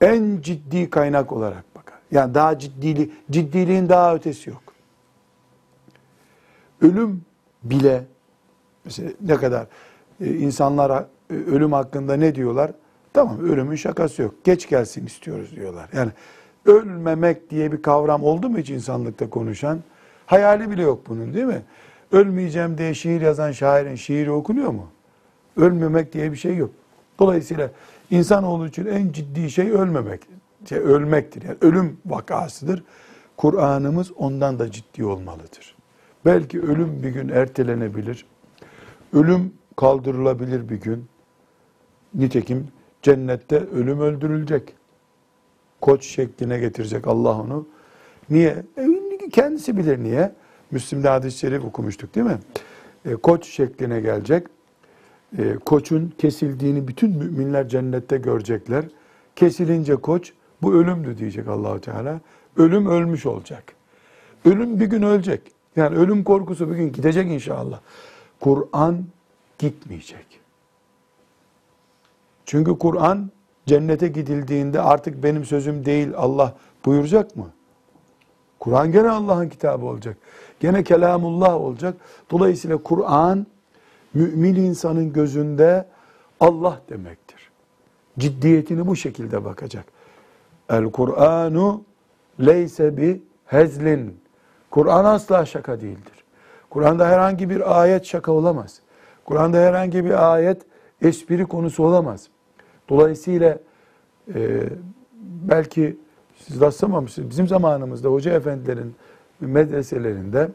en ciddi kaynak olarak bakar. Yani daha ciddili, ciddiliğin daha ötesi yok. Ölüm bile mesela ne kadar e, insanlara ölüm hakkında ne diyorlar? Tamam ölümün şakası yok. Geç gelsin istiyoruz diyorlar. Yani ölmemek diye bir kavram oldu mu hiç insanlıkta konuşan? Hayali bile yok bunun değil mi? Ölmeyeceğim diye şiir yazan şairin şiiri okunuyor mu? Ölmemek diye bir şey yok. Dolayısıyla insanoğlu için en ciddi şey ölmemek. Şey, ölmektir. Yani ölüm vakasıdır. Kur'an'ımız ondan da ciddi olmalıdır. Belki ölüm bir gün ertelenebilir. Ölüm kaldırılabilir bir gün. Nitekim cennette ölüm öldürülecek. Koç şekline getirecek Allah onu. Niye? E, kendisi bilir niye. Müslim'de hadis-i şerif okumuştuk değil mi? E, koç şekline gelecek. E, koçun kesildiğini bütün müminler cennette görecekler. Kesilince koç bu ölümdü diyecek Allahu Teala. Ölüm ölmüş olacak. Ölüm bir gün ölecek. Yani ölüm korkusu bir gün gidecek inşallah. Kur'an gitmeyecek. Çünkü Kur'an cennete gidildiğinde artık benim sözüm değil Allah buyuracak mı? Kur'an gene Allah'ın kitabı olacak. Gene kelamullah olacak. Dolayısıyla Kur'an mümin insanın gözünde Allah demektir. Ciddiyetini bu şekilde bakacak. El Kur'anu leyse bi hezlin. Kur'an asla şaka değildir. Kur'an'da herhangi bir ayet şaka olamaz. Kur'an'da herhangi bir ayet espri konusu olamaz. Dolayısıyla e, belki siz rastlamamışsınız. Bizim zamanımızda hoca efendilerin medreselerinde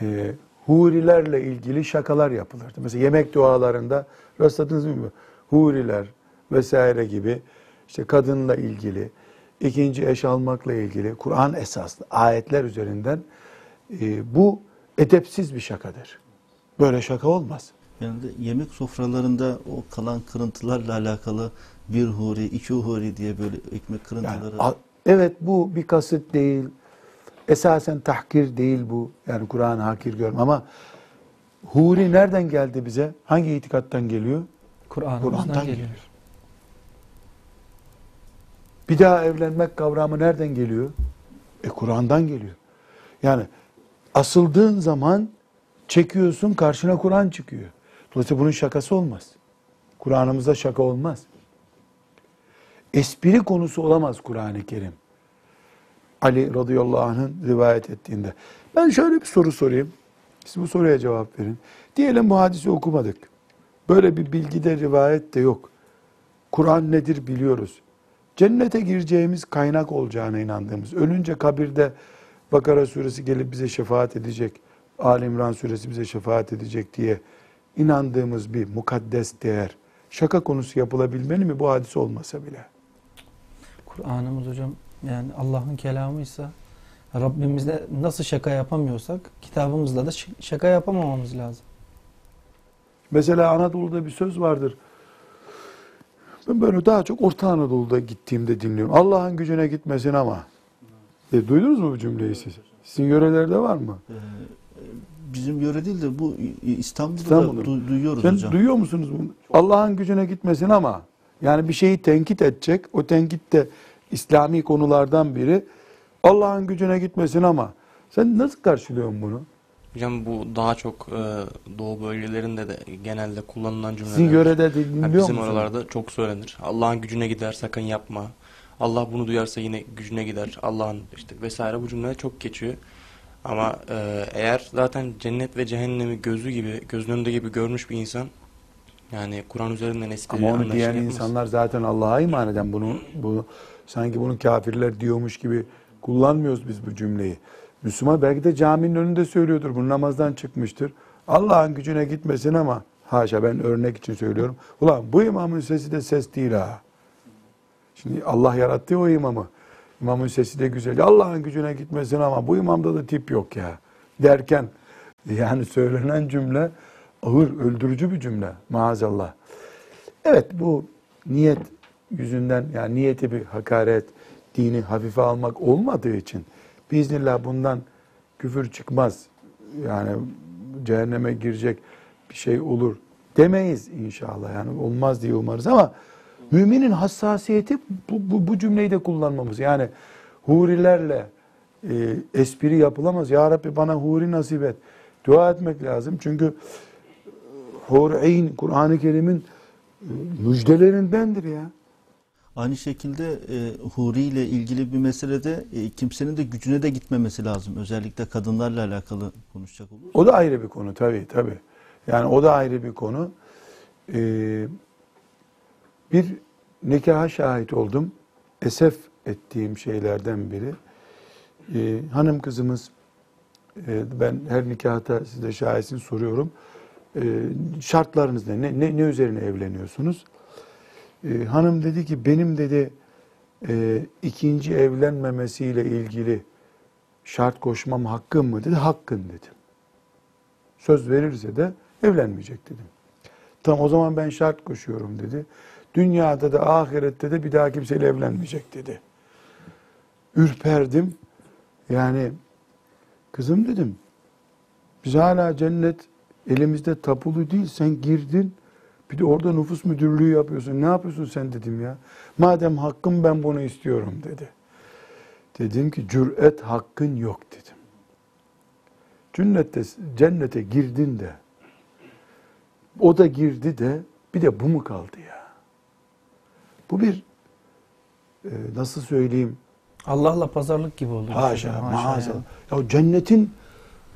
e, hurilerle ilgili şakalar yapılırdı. Mesela yemek dualarında rastladınız mı? Huriler vesaire gibi işte kadınla ilgili, ikinci eş almakla ilgili Kur'an esaslı ayetler üzerinden e, bu edepsiz bir şakadır. Böyle şaka olmaz. Yani de yemek sofralarında o kalan kırıntılarla alakalı bir huri, iki huri diye böyle ekmek kırıntıları. Yani, a- evet bu bir kasıt değil. Esasen tahkir değil bu. Yani Kur'an'ı hakir görme ama Huri nereden geldi bize? Hangi itikattan geliyor? Kur'an'dan geliyor. geliyor. Bir daha evlenmek kavramı nereden geliyor? E Kur'an'dan geliyor. Yani asıldığın zaman çekiyorsun karşına Kur'an çıkıyor. Dolayısıyla bunun şakası olmaz. Kur'an'ımızda şaka olmaz. Espri konusu olamaz Kur'an-ı Kerim. Ali radıyallahu anh'ın rivayet ettiğinde. Ben şöyle bir soru sorayım. Siz bu soruya cevap verin. Diyelim bu hadisi okumadık. Böyle bir bilgide rivayet de yok. Kur'an nedir biliyoruz. Cennete gireceğimiz kaynak olacağına inandığımız, ölünce kabirde Bakara suresi gelip bize şefaat edecek, Ali İmran suresi bize şefaat edecek diye inandığımız bir mukaddes değer, şaka konusu yapılabilmeli mi bu hadis olmasa bile? Kur'an'ımız hocam yani Allah'ın kelamıysa Rabbimizle nasıl şaka yapamıyorsak kitabımızla da şaka yapamamamız lazım. Mesela Anadolu'da bir söz vardır. Ben böyle daha çok Orta Anadolu'da gittiğimde dinliyorum. Allah'ın gücüne gitmesin ama. E, duydunuz mu bu cümleyi siz? Sizin yörelerde var mı? Bizim yöre değil de bu İstanbul'da, İstanbul'da. da du- duyuyoruz Sen hocam. duyuyor musunuz bunu? Allah'ın gücüne gitmesin ama yani bir şeyi tenkit edecek. O tenkit de İslami konulardan biri. Allah'ın gücüne gitmesin ama sen nasıl karşılıyorsun bunu? Hocam bu daha çok e, doğu bölgelerinde de genelde kullanılan cümleler. Sizin yörede de Yani bizim musunuz? oralarda çok söylenir. Allah'ın gücüne gider sakın yapma. Allah bunu duyarsa yine gücüne gider. Allah'ın işte vesaire bu cümleler çok geçiyor. Ama e, eğer zaten cennet ve cehennemi gözü gibi, gözünün önünde gibi görmüş bir insan yani Kur'an üzerinden espri Ama onu diyen yapmaz. insanlar zaten Allah'a iman eden bunu, bunu sanki bunu kafirler diyormuş gibi kullanmıyoruz biz bu cümleyi. Müslüman belki de caminin önünde söylüyordur. Bu namazdan çıkmıştır. Allah'ın gücüne gitmesin ama haşa ben örnek için söylüyorum. Ulan bu imamın sesi de ses değil ha. Şimdi Allah yarattı o imamı. İmamın sesi de güzel. Allah'ın gücüne gitmesin ama bu imamda da tip yok ya. Derken yani söylenen cümle ağır, öldürücü bir cümle maazallah. Evet bu niyet yüzünden yani niyeti bir hakaret, dini hafife almak olmadığı için biiznillah bundan küfür çıkmaz. Yani cehenneme girecek bir şey olur demeyiz inşallah. Yani olmaz diye umarız ama müminin hassasiyeti bu, bu, bu cümleyi de kullanmamız. Yani hurilerle e, espri yapılamaz. Ya Rabbi bana huri nasip et. Dua etmek lazım. Çünkü hur'in Kur'an-ı Kerim'in e, müjdelerindendir ya. Aynı şekilde e, huri ile ilgili bir meselede e, kimsenin de gücüne de gitmemesi lazım. Özellikle kadınlarla alakalı konuşacak olursak. O da ayrı bir konu tabii tabii. Yani o da ayrı bir konu. Ee, bir nikaha şahit oldum. Esef ettiğim şeylerden biri. Ee, hanım kızımız e, ben her nikahta size şahitsin soruyorum. Ee, şartlarınız ne? ne? Ne, ne üzerine evleniyorsunuz? Ee, hanım dedi ki benim dedi e, ikinci evlenmemesiyle ilgili şart koşmam hakkım mı dedi. Hakkın dedim. Söz verirse de evlenmeyecek dedim. Tamam o zaman ben şart koşuyorum dedi. Dünyada da ahirette de bir daha kimseyle evlenmeyecek dedi. Ürperdim. Yani kızım dedim. Biz hala cennet elimizde tapulu değil. Sen girdin. Bir de orada nüfus müdürlüğü yapıyorsun. Ne yapıyorsun sen dedim ya. Madem hakkım ben bunu istiyorum dedi. Dedim ki cüret hakkın yok dedim. Cennette, cennete girdin de o da girdi de bir de bu mu kaldı ya? Bu bir e, nasıl söyleyeyim? Allah'la pazarlık gibi oldu. Haşa, Haşa maazallah. Ya cennetin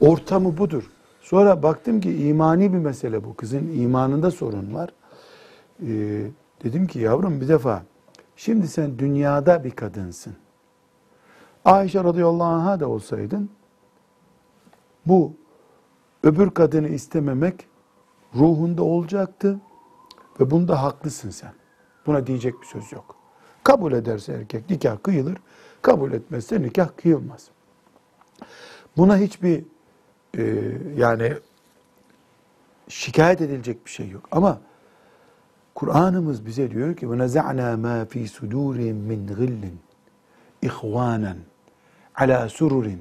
ortamı budur. Sonra baktım ki imani bir mesele bu. Kızın imanında sorun var. Ee, dedim ki yavrum bir defa şimdi sen dünyada bir kadınsın. Ayşe radıyallahu anh'a da olsaydın bu öbür kadını istememek ruhunda olacaktı ve bunda haklısın sen. Buna diyecek bir söz yok. Kabul ederse erkek nikah kıyılır, kabul etmezse nikah kıyılmaz. Buna hiçbir e, yani şikayet edilecek bir şey yok. Ama Kur'an'ımız bize diyor ki وَنَزَعْنَا مَا ف۪ي سُدُورٍ مِّنْ غِلٍّ اِخْوَانًا عَلَى سُرُرٍ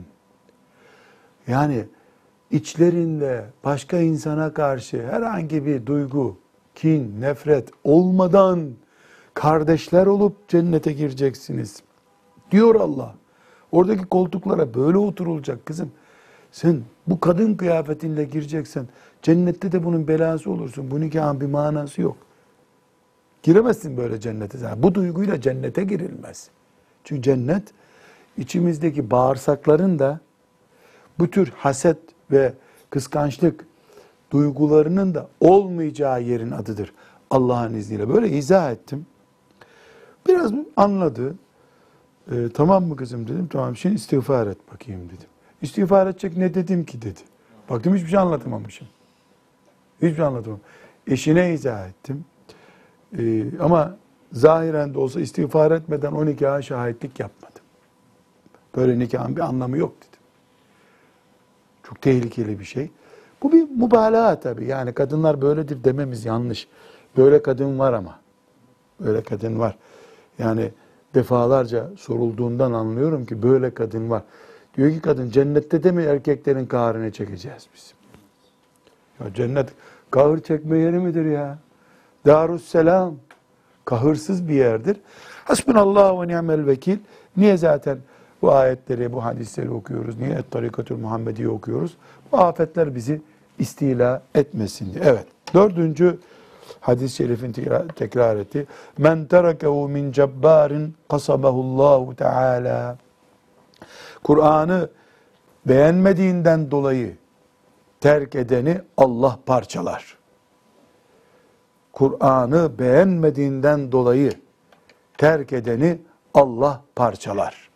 Yani içlerinde başka insana karşı herhangi bir duygu, kin, nefret olmadan kardeşler olup cennete gireceksiniz. Diyor Allah. Oradaki koltuklara böyle oturulacak kızım. Sen bu kadın kıyafetinle gireceksen cennette de bunun belası olursun. Bu nikahın bir manası yok. Giremezsin böyle cennete. Yani bu duyguyla cennete girilmez. Çünkü cennet içimizdeki bağırsakların da bu tür haset ve kıskançlık duygularının da olmayacağı yerin adıdır. Allah'ın izniyle. Böyle izah ettim. Biraz anladı. Ee, tamam mı kızım dedim. Tamam şimdi istiğfar et bakayım dedim. İstiğfar edecek ne dedim ki dedi. Baktım hiçbir şey anlatamamışım. Hiçbir şey anlatamamışım. Eşine izah ettim. Ee, ama zahiren de olsa istiğfar etmeden o nikaha şahitlik yapmadım. Böyle nikahın bir anlamı yok dedim. Çok tehlikeli bir şey. Bu bir mübalağa tabii. Yani kadınlar böyledir dememiz yanlış. Böyle kadın var ama. Böyle kadın var. Yani defalarca sorulduğundan anlıyorum ki böyle kadın var. Diyor ki kadın cennette de mi erkeklerin kahrını çekeceğiz biz? Ya cennet kahır çekme yeri midir ya? Darusselam kahırsız bir yerdir. Hasbunallah ve ni'mel vekil. Niye zaten bu ayetleri, bu hadisleri okuyoruz? Niye Et Tarikatül Muhammedi'yi okuyoruz? Bu afetler bizi istila etmesin diye. Evet. Dördüncü hadis-i şerifin tekrar, etti. Men terakehu min cebbarin kasabahullahu teala. Kur'an'ı beğenmediğinden dolayı terk edeni Allah parçalar. Kur'an'ı beğenmediğinden dolayı terk edeni Allah parçalar.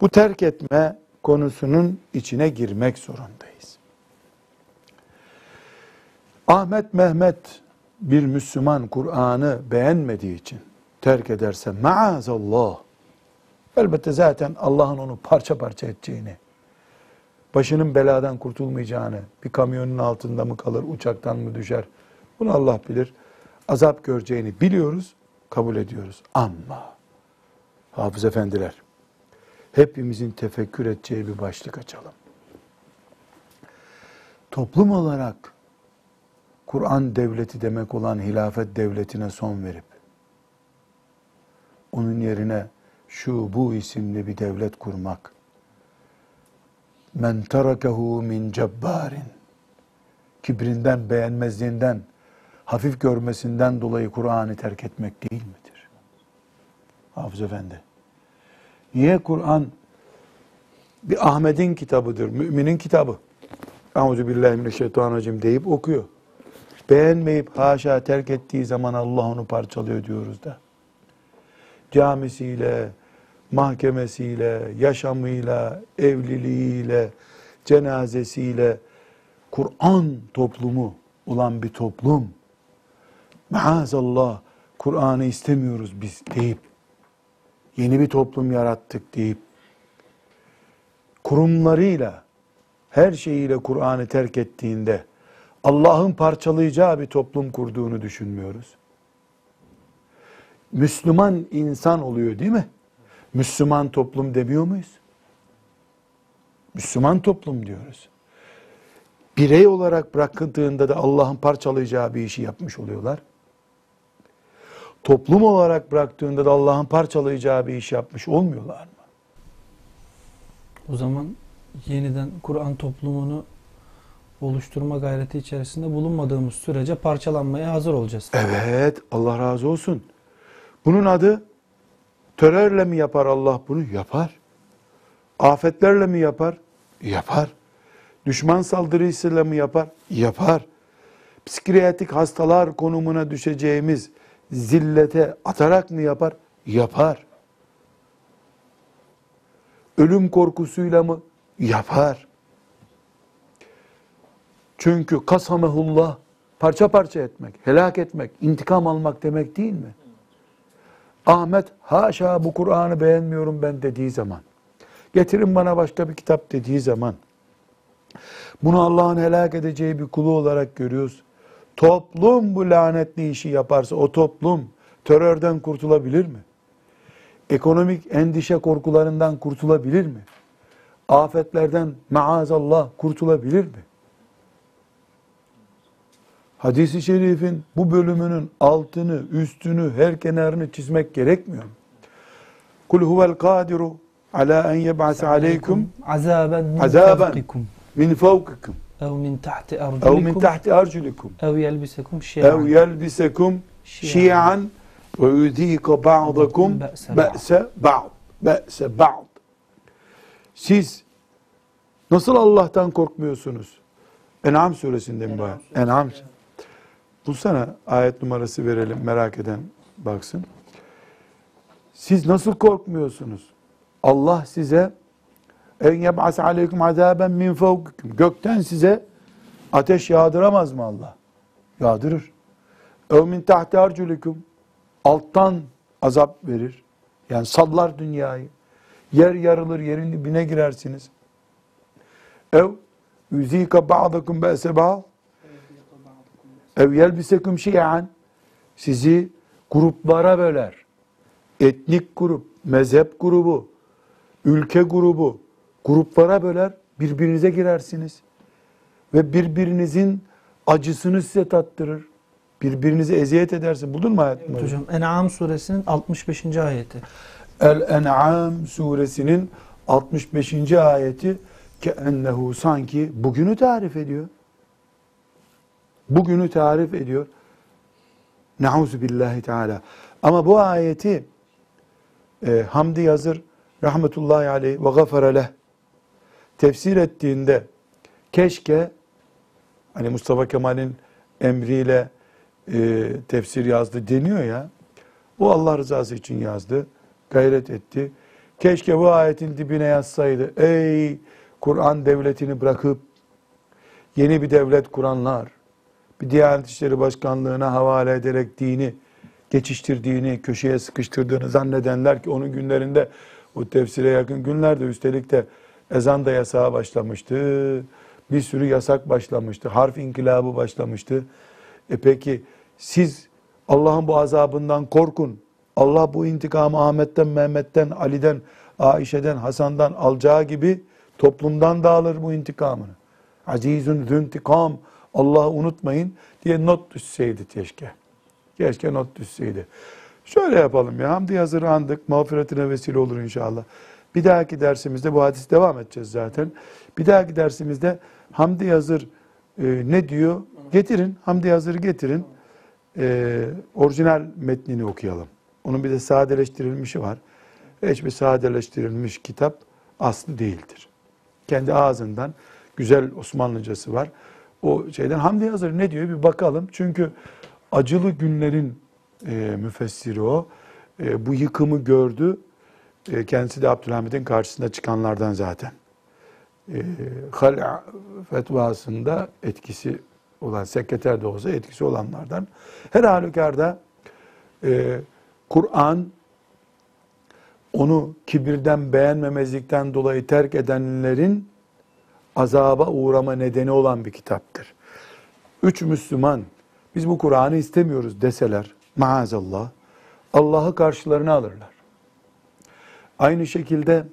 Bu terk etme konusunun içine girmek zorundayız. Ahmet Mehmet bir Müslüman Kur'an'ı beğenmediği için terk ederse maazallah elbette zaten Allah'ın onu parça parça edeceğini, başının beladan kurtulmayacağını, bir kamyonun altında mı kalır, uçaktan mı düşer, bunu Allah bilir. Azap göreceğini biliyoruz, kabul ediyoruz. Ama hafız efendiler, hepimizin tefekkür edeceği bir başlık açalım. Toplum olarak Kur'an devleti demek olan hilafet devletine son verip onun yerine şu bu isimli bir devlet kurmak men terakehu min cebbarin kibrinden beğenmezliğinden hafif görmesinden dolayı Kur'an'ı terk etmek değil midir? Hafız Efendi. Niye Kur'an bir Ahmet'in kitabıdır, müminin kitabı. Euzubillahimineşşeytanirracim deyip okuyor. Beğenmeyip haşa terk ettiği zaman Allah onu parçalıyor diyoruz da. Camisiyle, mahkemesiyle, yaşamıyla, evliliğiyle, cenazesiyle Kur'an toplumu olan bir toplum maazallah Kur'an'ı istemiyoruz biz deyip yeni bir toplum yarattık deyip kurumlarıyla her şeyiyle Kur'an'ı terk ettiğinde Allah'ın parçalayacağı bir toplum kurduğunu düşünmüyoruz. Müslüman insan oluyor değil mi? Müslüman toplum demiyor muyuz? Müslüman toplum diyoruz. Birey olarak bırakıldığında da Allah'ın parçalayacağı bir işi yapmış oluyorlar. Toplum olarak bıraktığında da Allah'ın parçalayacağı bir iş yapmış olmuyorlar mı? O zaman yeniden Kur'an toplumunu oluşturma gayreti içerisinde bulunmadığımız sürece parçalanmaya hazır olacağız. Evet, Allah razı olsun. Bunun adı terörle mi yapar Allah bunu? Yapar. Afetlerle mi yapar? Yapar. Düşman saldırısıyla mı yapar? Yapar. Psikiyatrik hastalar konumuna düşeceğimiz zillete atarak mı yapar? Yapar. Ölüm korkusuyla mı? Yapar. Çünkü kasamehullah parça parça etmek, helak etmek, intikam almak demek değil mi? Ahmet haşa bu Kur'an'ı beğenmiyorum ben dediği zaman, getirin bana başka bir kitap dediği zaman, bunu Allah'ın helak edeceği bir kulu olarak görüyoruz. Toplum bu lanetli işi yaparsa o toplum terörden kurtulabilir mi? Ekonomik endişe korkularından kurtulabilir mi? afetlerden maazallah kurtulabilir mi? Hadis-i şerifin bu bölümünün altını, üstünü, her kenarını çizmek gerekmiyor mu? Kul huvel kadiru ala en yeb'ase aleykum azaben min fevkikum ev min tahti ev min tahti arjulikum ev yelbisekum ev şi'an. yelbisekum şi'an ve yudhika ba'dakum Be'se ba'd. Be'se ba'd. Siz nasıl Allah'tan korkmuyorsunuz? En'am suresinde mi var? En'am. Bulsana ayet numarası verelim merak eden baksın. Siz nasıl korkmuyorsunuz? Allah size en yeb'as aleykum azaben min fevkikum. Gökten size ateş yağdıramaz mı Allah? Yağdırır. Ev min tahti. Alttan azap verir. Yani sallar dünyayı. Yer yarılır, yerin dibine girersiniz. Ev yüzika ba'dakum be'se. Ev yelbisekum şi'an. Sizi gruplara böler. Etnik grup, mezhep grubu, ülke grubu, gruplara böler, birbirinize girersiniz. Ve birbirinizin acısını size tattırır. Birbirinize eziyet edersin. Buldun mu ayet numarayı? Hocam En'am suresinin 65. ayeti. El-En'am suresinin 65. ayeti keennehu sanki bugünü tarif ediyor. Bugünü tarif ediyor. Nauzu billahi teala. Ama bu ayeti e, Hamdi Yazır rahmetullahi aleyh ve gafara leh tefsir ettiğinde keşke hani Mustafa Kemal'in emriyle e, tefsir yazdı deniyor ya o Allah rızası için yazdı. Gayret etti. Keşke bu ayetin dibine yazsaydı. Ey Kur'an devletini bırakıp yeni bir devlet kuranlar, bir Diyanet İşleri Başkanlığı'na havale ederek dini geçiştirdiğini, köşeye sıkıştırdığını zannedenler ki onun günlerinde o tefsire yakın günlerde üstelik de ezan da yasağa başlamıştı. Bir sürü yasak başlamıştı. Harf inkılabı başlamıştı. E peki siz Allah'ın bu azabından korkun. Allah bu intikamı Ahmet'ten, Mehmet'ten, Ali'den, Ayşe'den, Hasan'dan alacağı gibi toplumdan da alır bu intikamını. Azizun züntikam. Allah'ı unutmayın diye not düşseydi keşke. Keşke not düşseydi. Şöyle yapalım ya. Hamdi hazır andık. Mağfiretine vesile olur inşallah. Bir dahaki dersimizde bu hadis devam edeceğiz zaten. Bir dahaki dersimizde Hamdi Yazır e, ne diyor? Getirin. Hamdi Yazır'ı getirin. E, orijinal metnini okuyalım. Onun bir de sadeleştirilmişi var. Hiçbir sadeleştirilmiş kitap aslı değildir. Kendi ağzından güzel Osmanlıcası var. O şeyden Hamdi Yazır ne diyor bir bakalım. Çünkü acılı günlerin e, müfessiri o. E, bu yıkımı gördü. E, kendisi de Abdülhamid'in karşısında çıkanlardan zaten. E, Hal'a fetvasında etkisi olan, sekreter de olsa etkisi olanlardan. Her halükarda e, Kur'an onu kibirden, beğenmemezlikten dolayı terk edenlerin azaba uğrama nedeni olan bir kitaptır. Üç Müslüman biz bu Kur'an'ı istemiyoruz deseler maazallah Allah'ı karşılarına alırlar. Aynı şekilde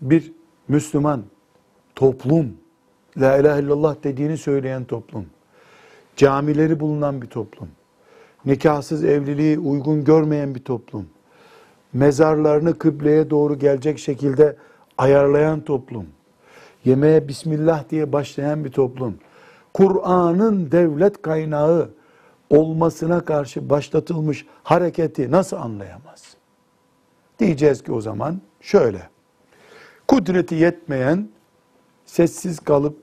bir Müslüman toplum La ilahe illallah dediğini söyleyen toplum, camileri bulunan bir toplum, nikahsız evliliği uygun görmeyen bir toplum, mezarlarını kıbleye doğru gelecek şekilde ayarlayan toplum, yemeğe Bismillah diye başlayan bir toplum, Kur'an'ın devlet kaynağı olmasına karşı başlatılmış hareketi nasıl anlayamaz? Diyeceğiz ki o zaman şöyle, kudreti yetmeyen, sessiz kalıp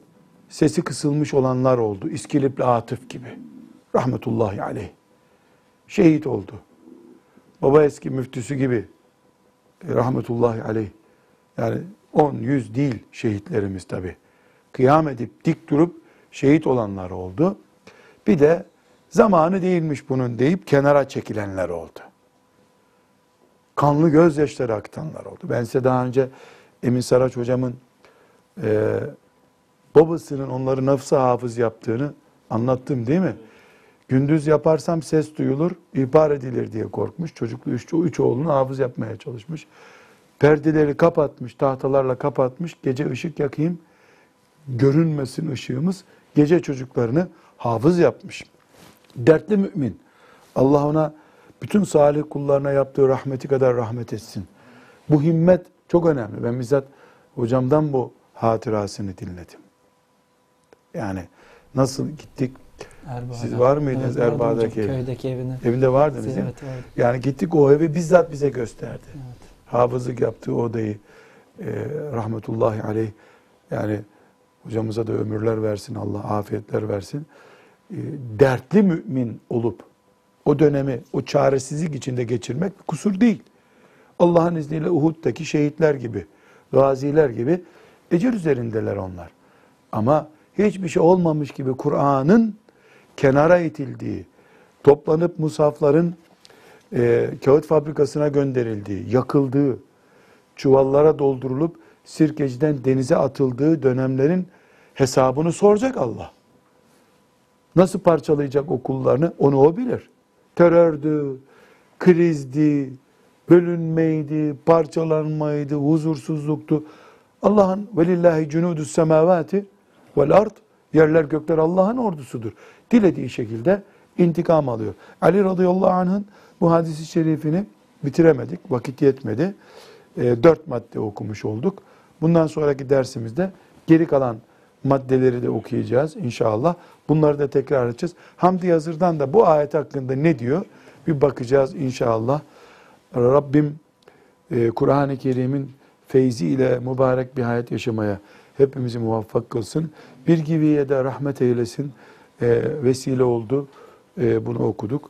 sesi kısılmış olanlar oldu. İskilipli Atıf gibi. Rahmetullahi aleyh. Şehit oldu. Baba eski müftüsü gibi. Rahmetullahi aleyh. Yani 10, 100 değil şehitlerimiz tabi. Kıyam edip dik durup şehit olanlar oldu. Bir de zamanı değilmiş bunun deyip kenara çekilenler oldu. Kanlı gözyaşları akıtanlar oldu. Ben size daha önce Emin Saraç hocamın e, babasının onları nafsa hafız yaptığını anlattım değil mi? Gündüz yaparsam ses duyulur, ihbar edilir diye korkmuş. Çocuklu üç, üç oğlunu hafız yapmaya çalışmış. Perdeleri kapatmış, tahtalarla kapatmış. Gece ışık yakayım, görünmesin ışığımız. Gece çocuklarını hafız yapmış. Dertli mümin. Allah ona bütün salih kullarına yaptığı rahmeti kadar rahmet etsin. Bu himmet çok önemli. Ben bizzat hocamdan bu hatırasını dinledim. Yani nasıl gittik? Erbaa'da. Siz var mıydınız Evet, ev? Köydeki evine. Evinde vardınız değil mi? Evet vardı. Yani gittik o evi bizzat bize gösterdi. Evet. Hafızlık yaptığı odayı e, rahmetullahi aleyh yani hocamıza da ömürler versin Allah afiyetler versin. E, dertli mümin olup o dönemi o çaresizlik içinde geçirmek bir kusur değil. Allah'ın izniyle Uhud'daki şehitler gibi, gaziler gibi ecel üzerindeler onlar. Ama hiçbir şey olmamış gibi Kur'an'ın kenara itildiği, toplanıp musafların e, kağıt fabrikasına gönderildiği, yakıldığı, çuvallara doldurulup sirkeciden denize atıldığı dönemlerin hesabını soracak Allah. Nasıl parçalayacak okullarını onu o bilir. Terördü, krizdi, bölünmeydi, parçalanmaydı, huzursuzluktu. Allah'ın velillahi cunudus semavati vel ard yerler gökler Allah'ın ordusudur. Dilediği şekilde intikam alıyor. Ali radıyallahu anh'ın bu hadisi şerifini bitiremedik. Vakit yetmedi. E, dört madde okumuş olduk. Bundan sonraki dersimizde geri kalan maddeleri de okuyacağız inşallah. Bunları da tekrar edeceğiz. Hamdi Yazır'dan da bu ayet hakkında ne diyor? Bir bakacağız inşallah. Rabbim e, Kur'an-ı Kerim'in feyzi ile mübarek bir hayat yaşamaya hepimizi muvaffak kılsın. Bir gibiye de rahmet eylesin. E, vesile oldu. E, bunu okuduk.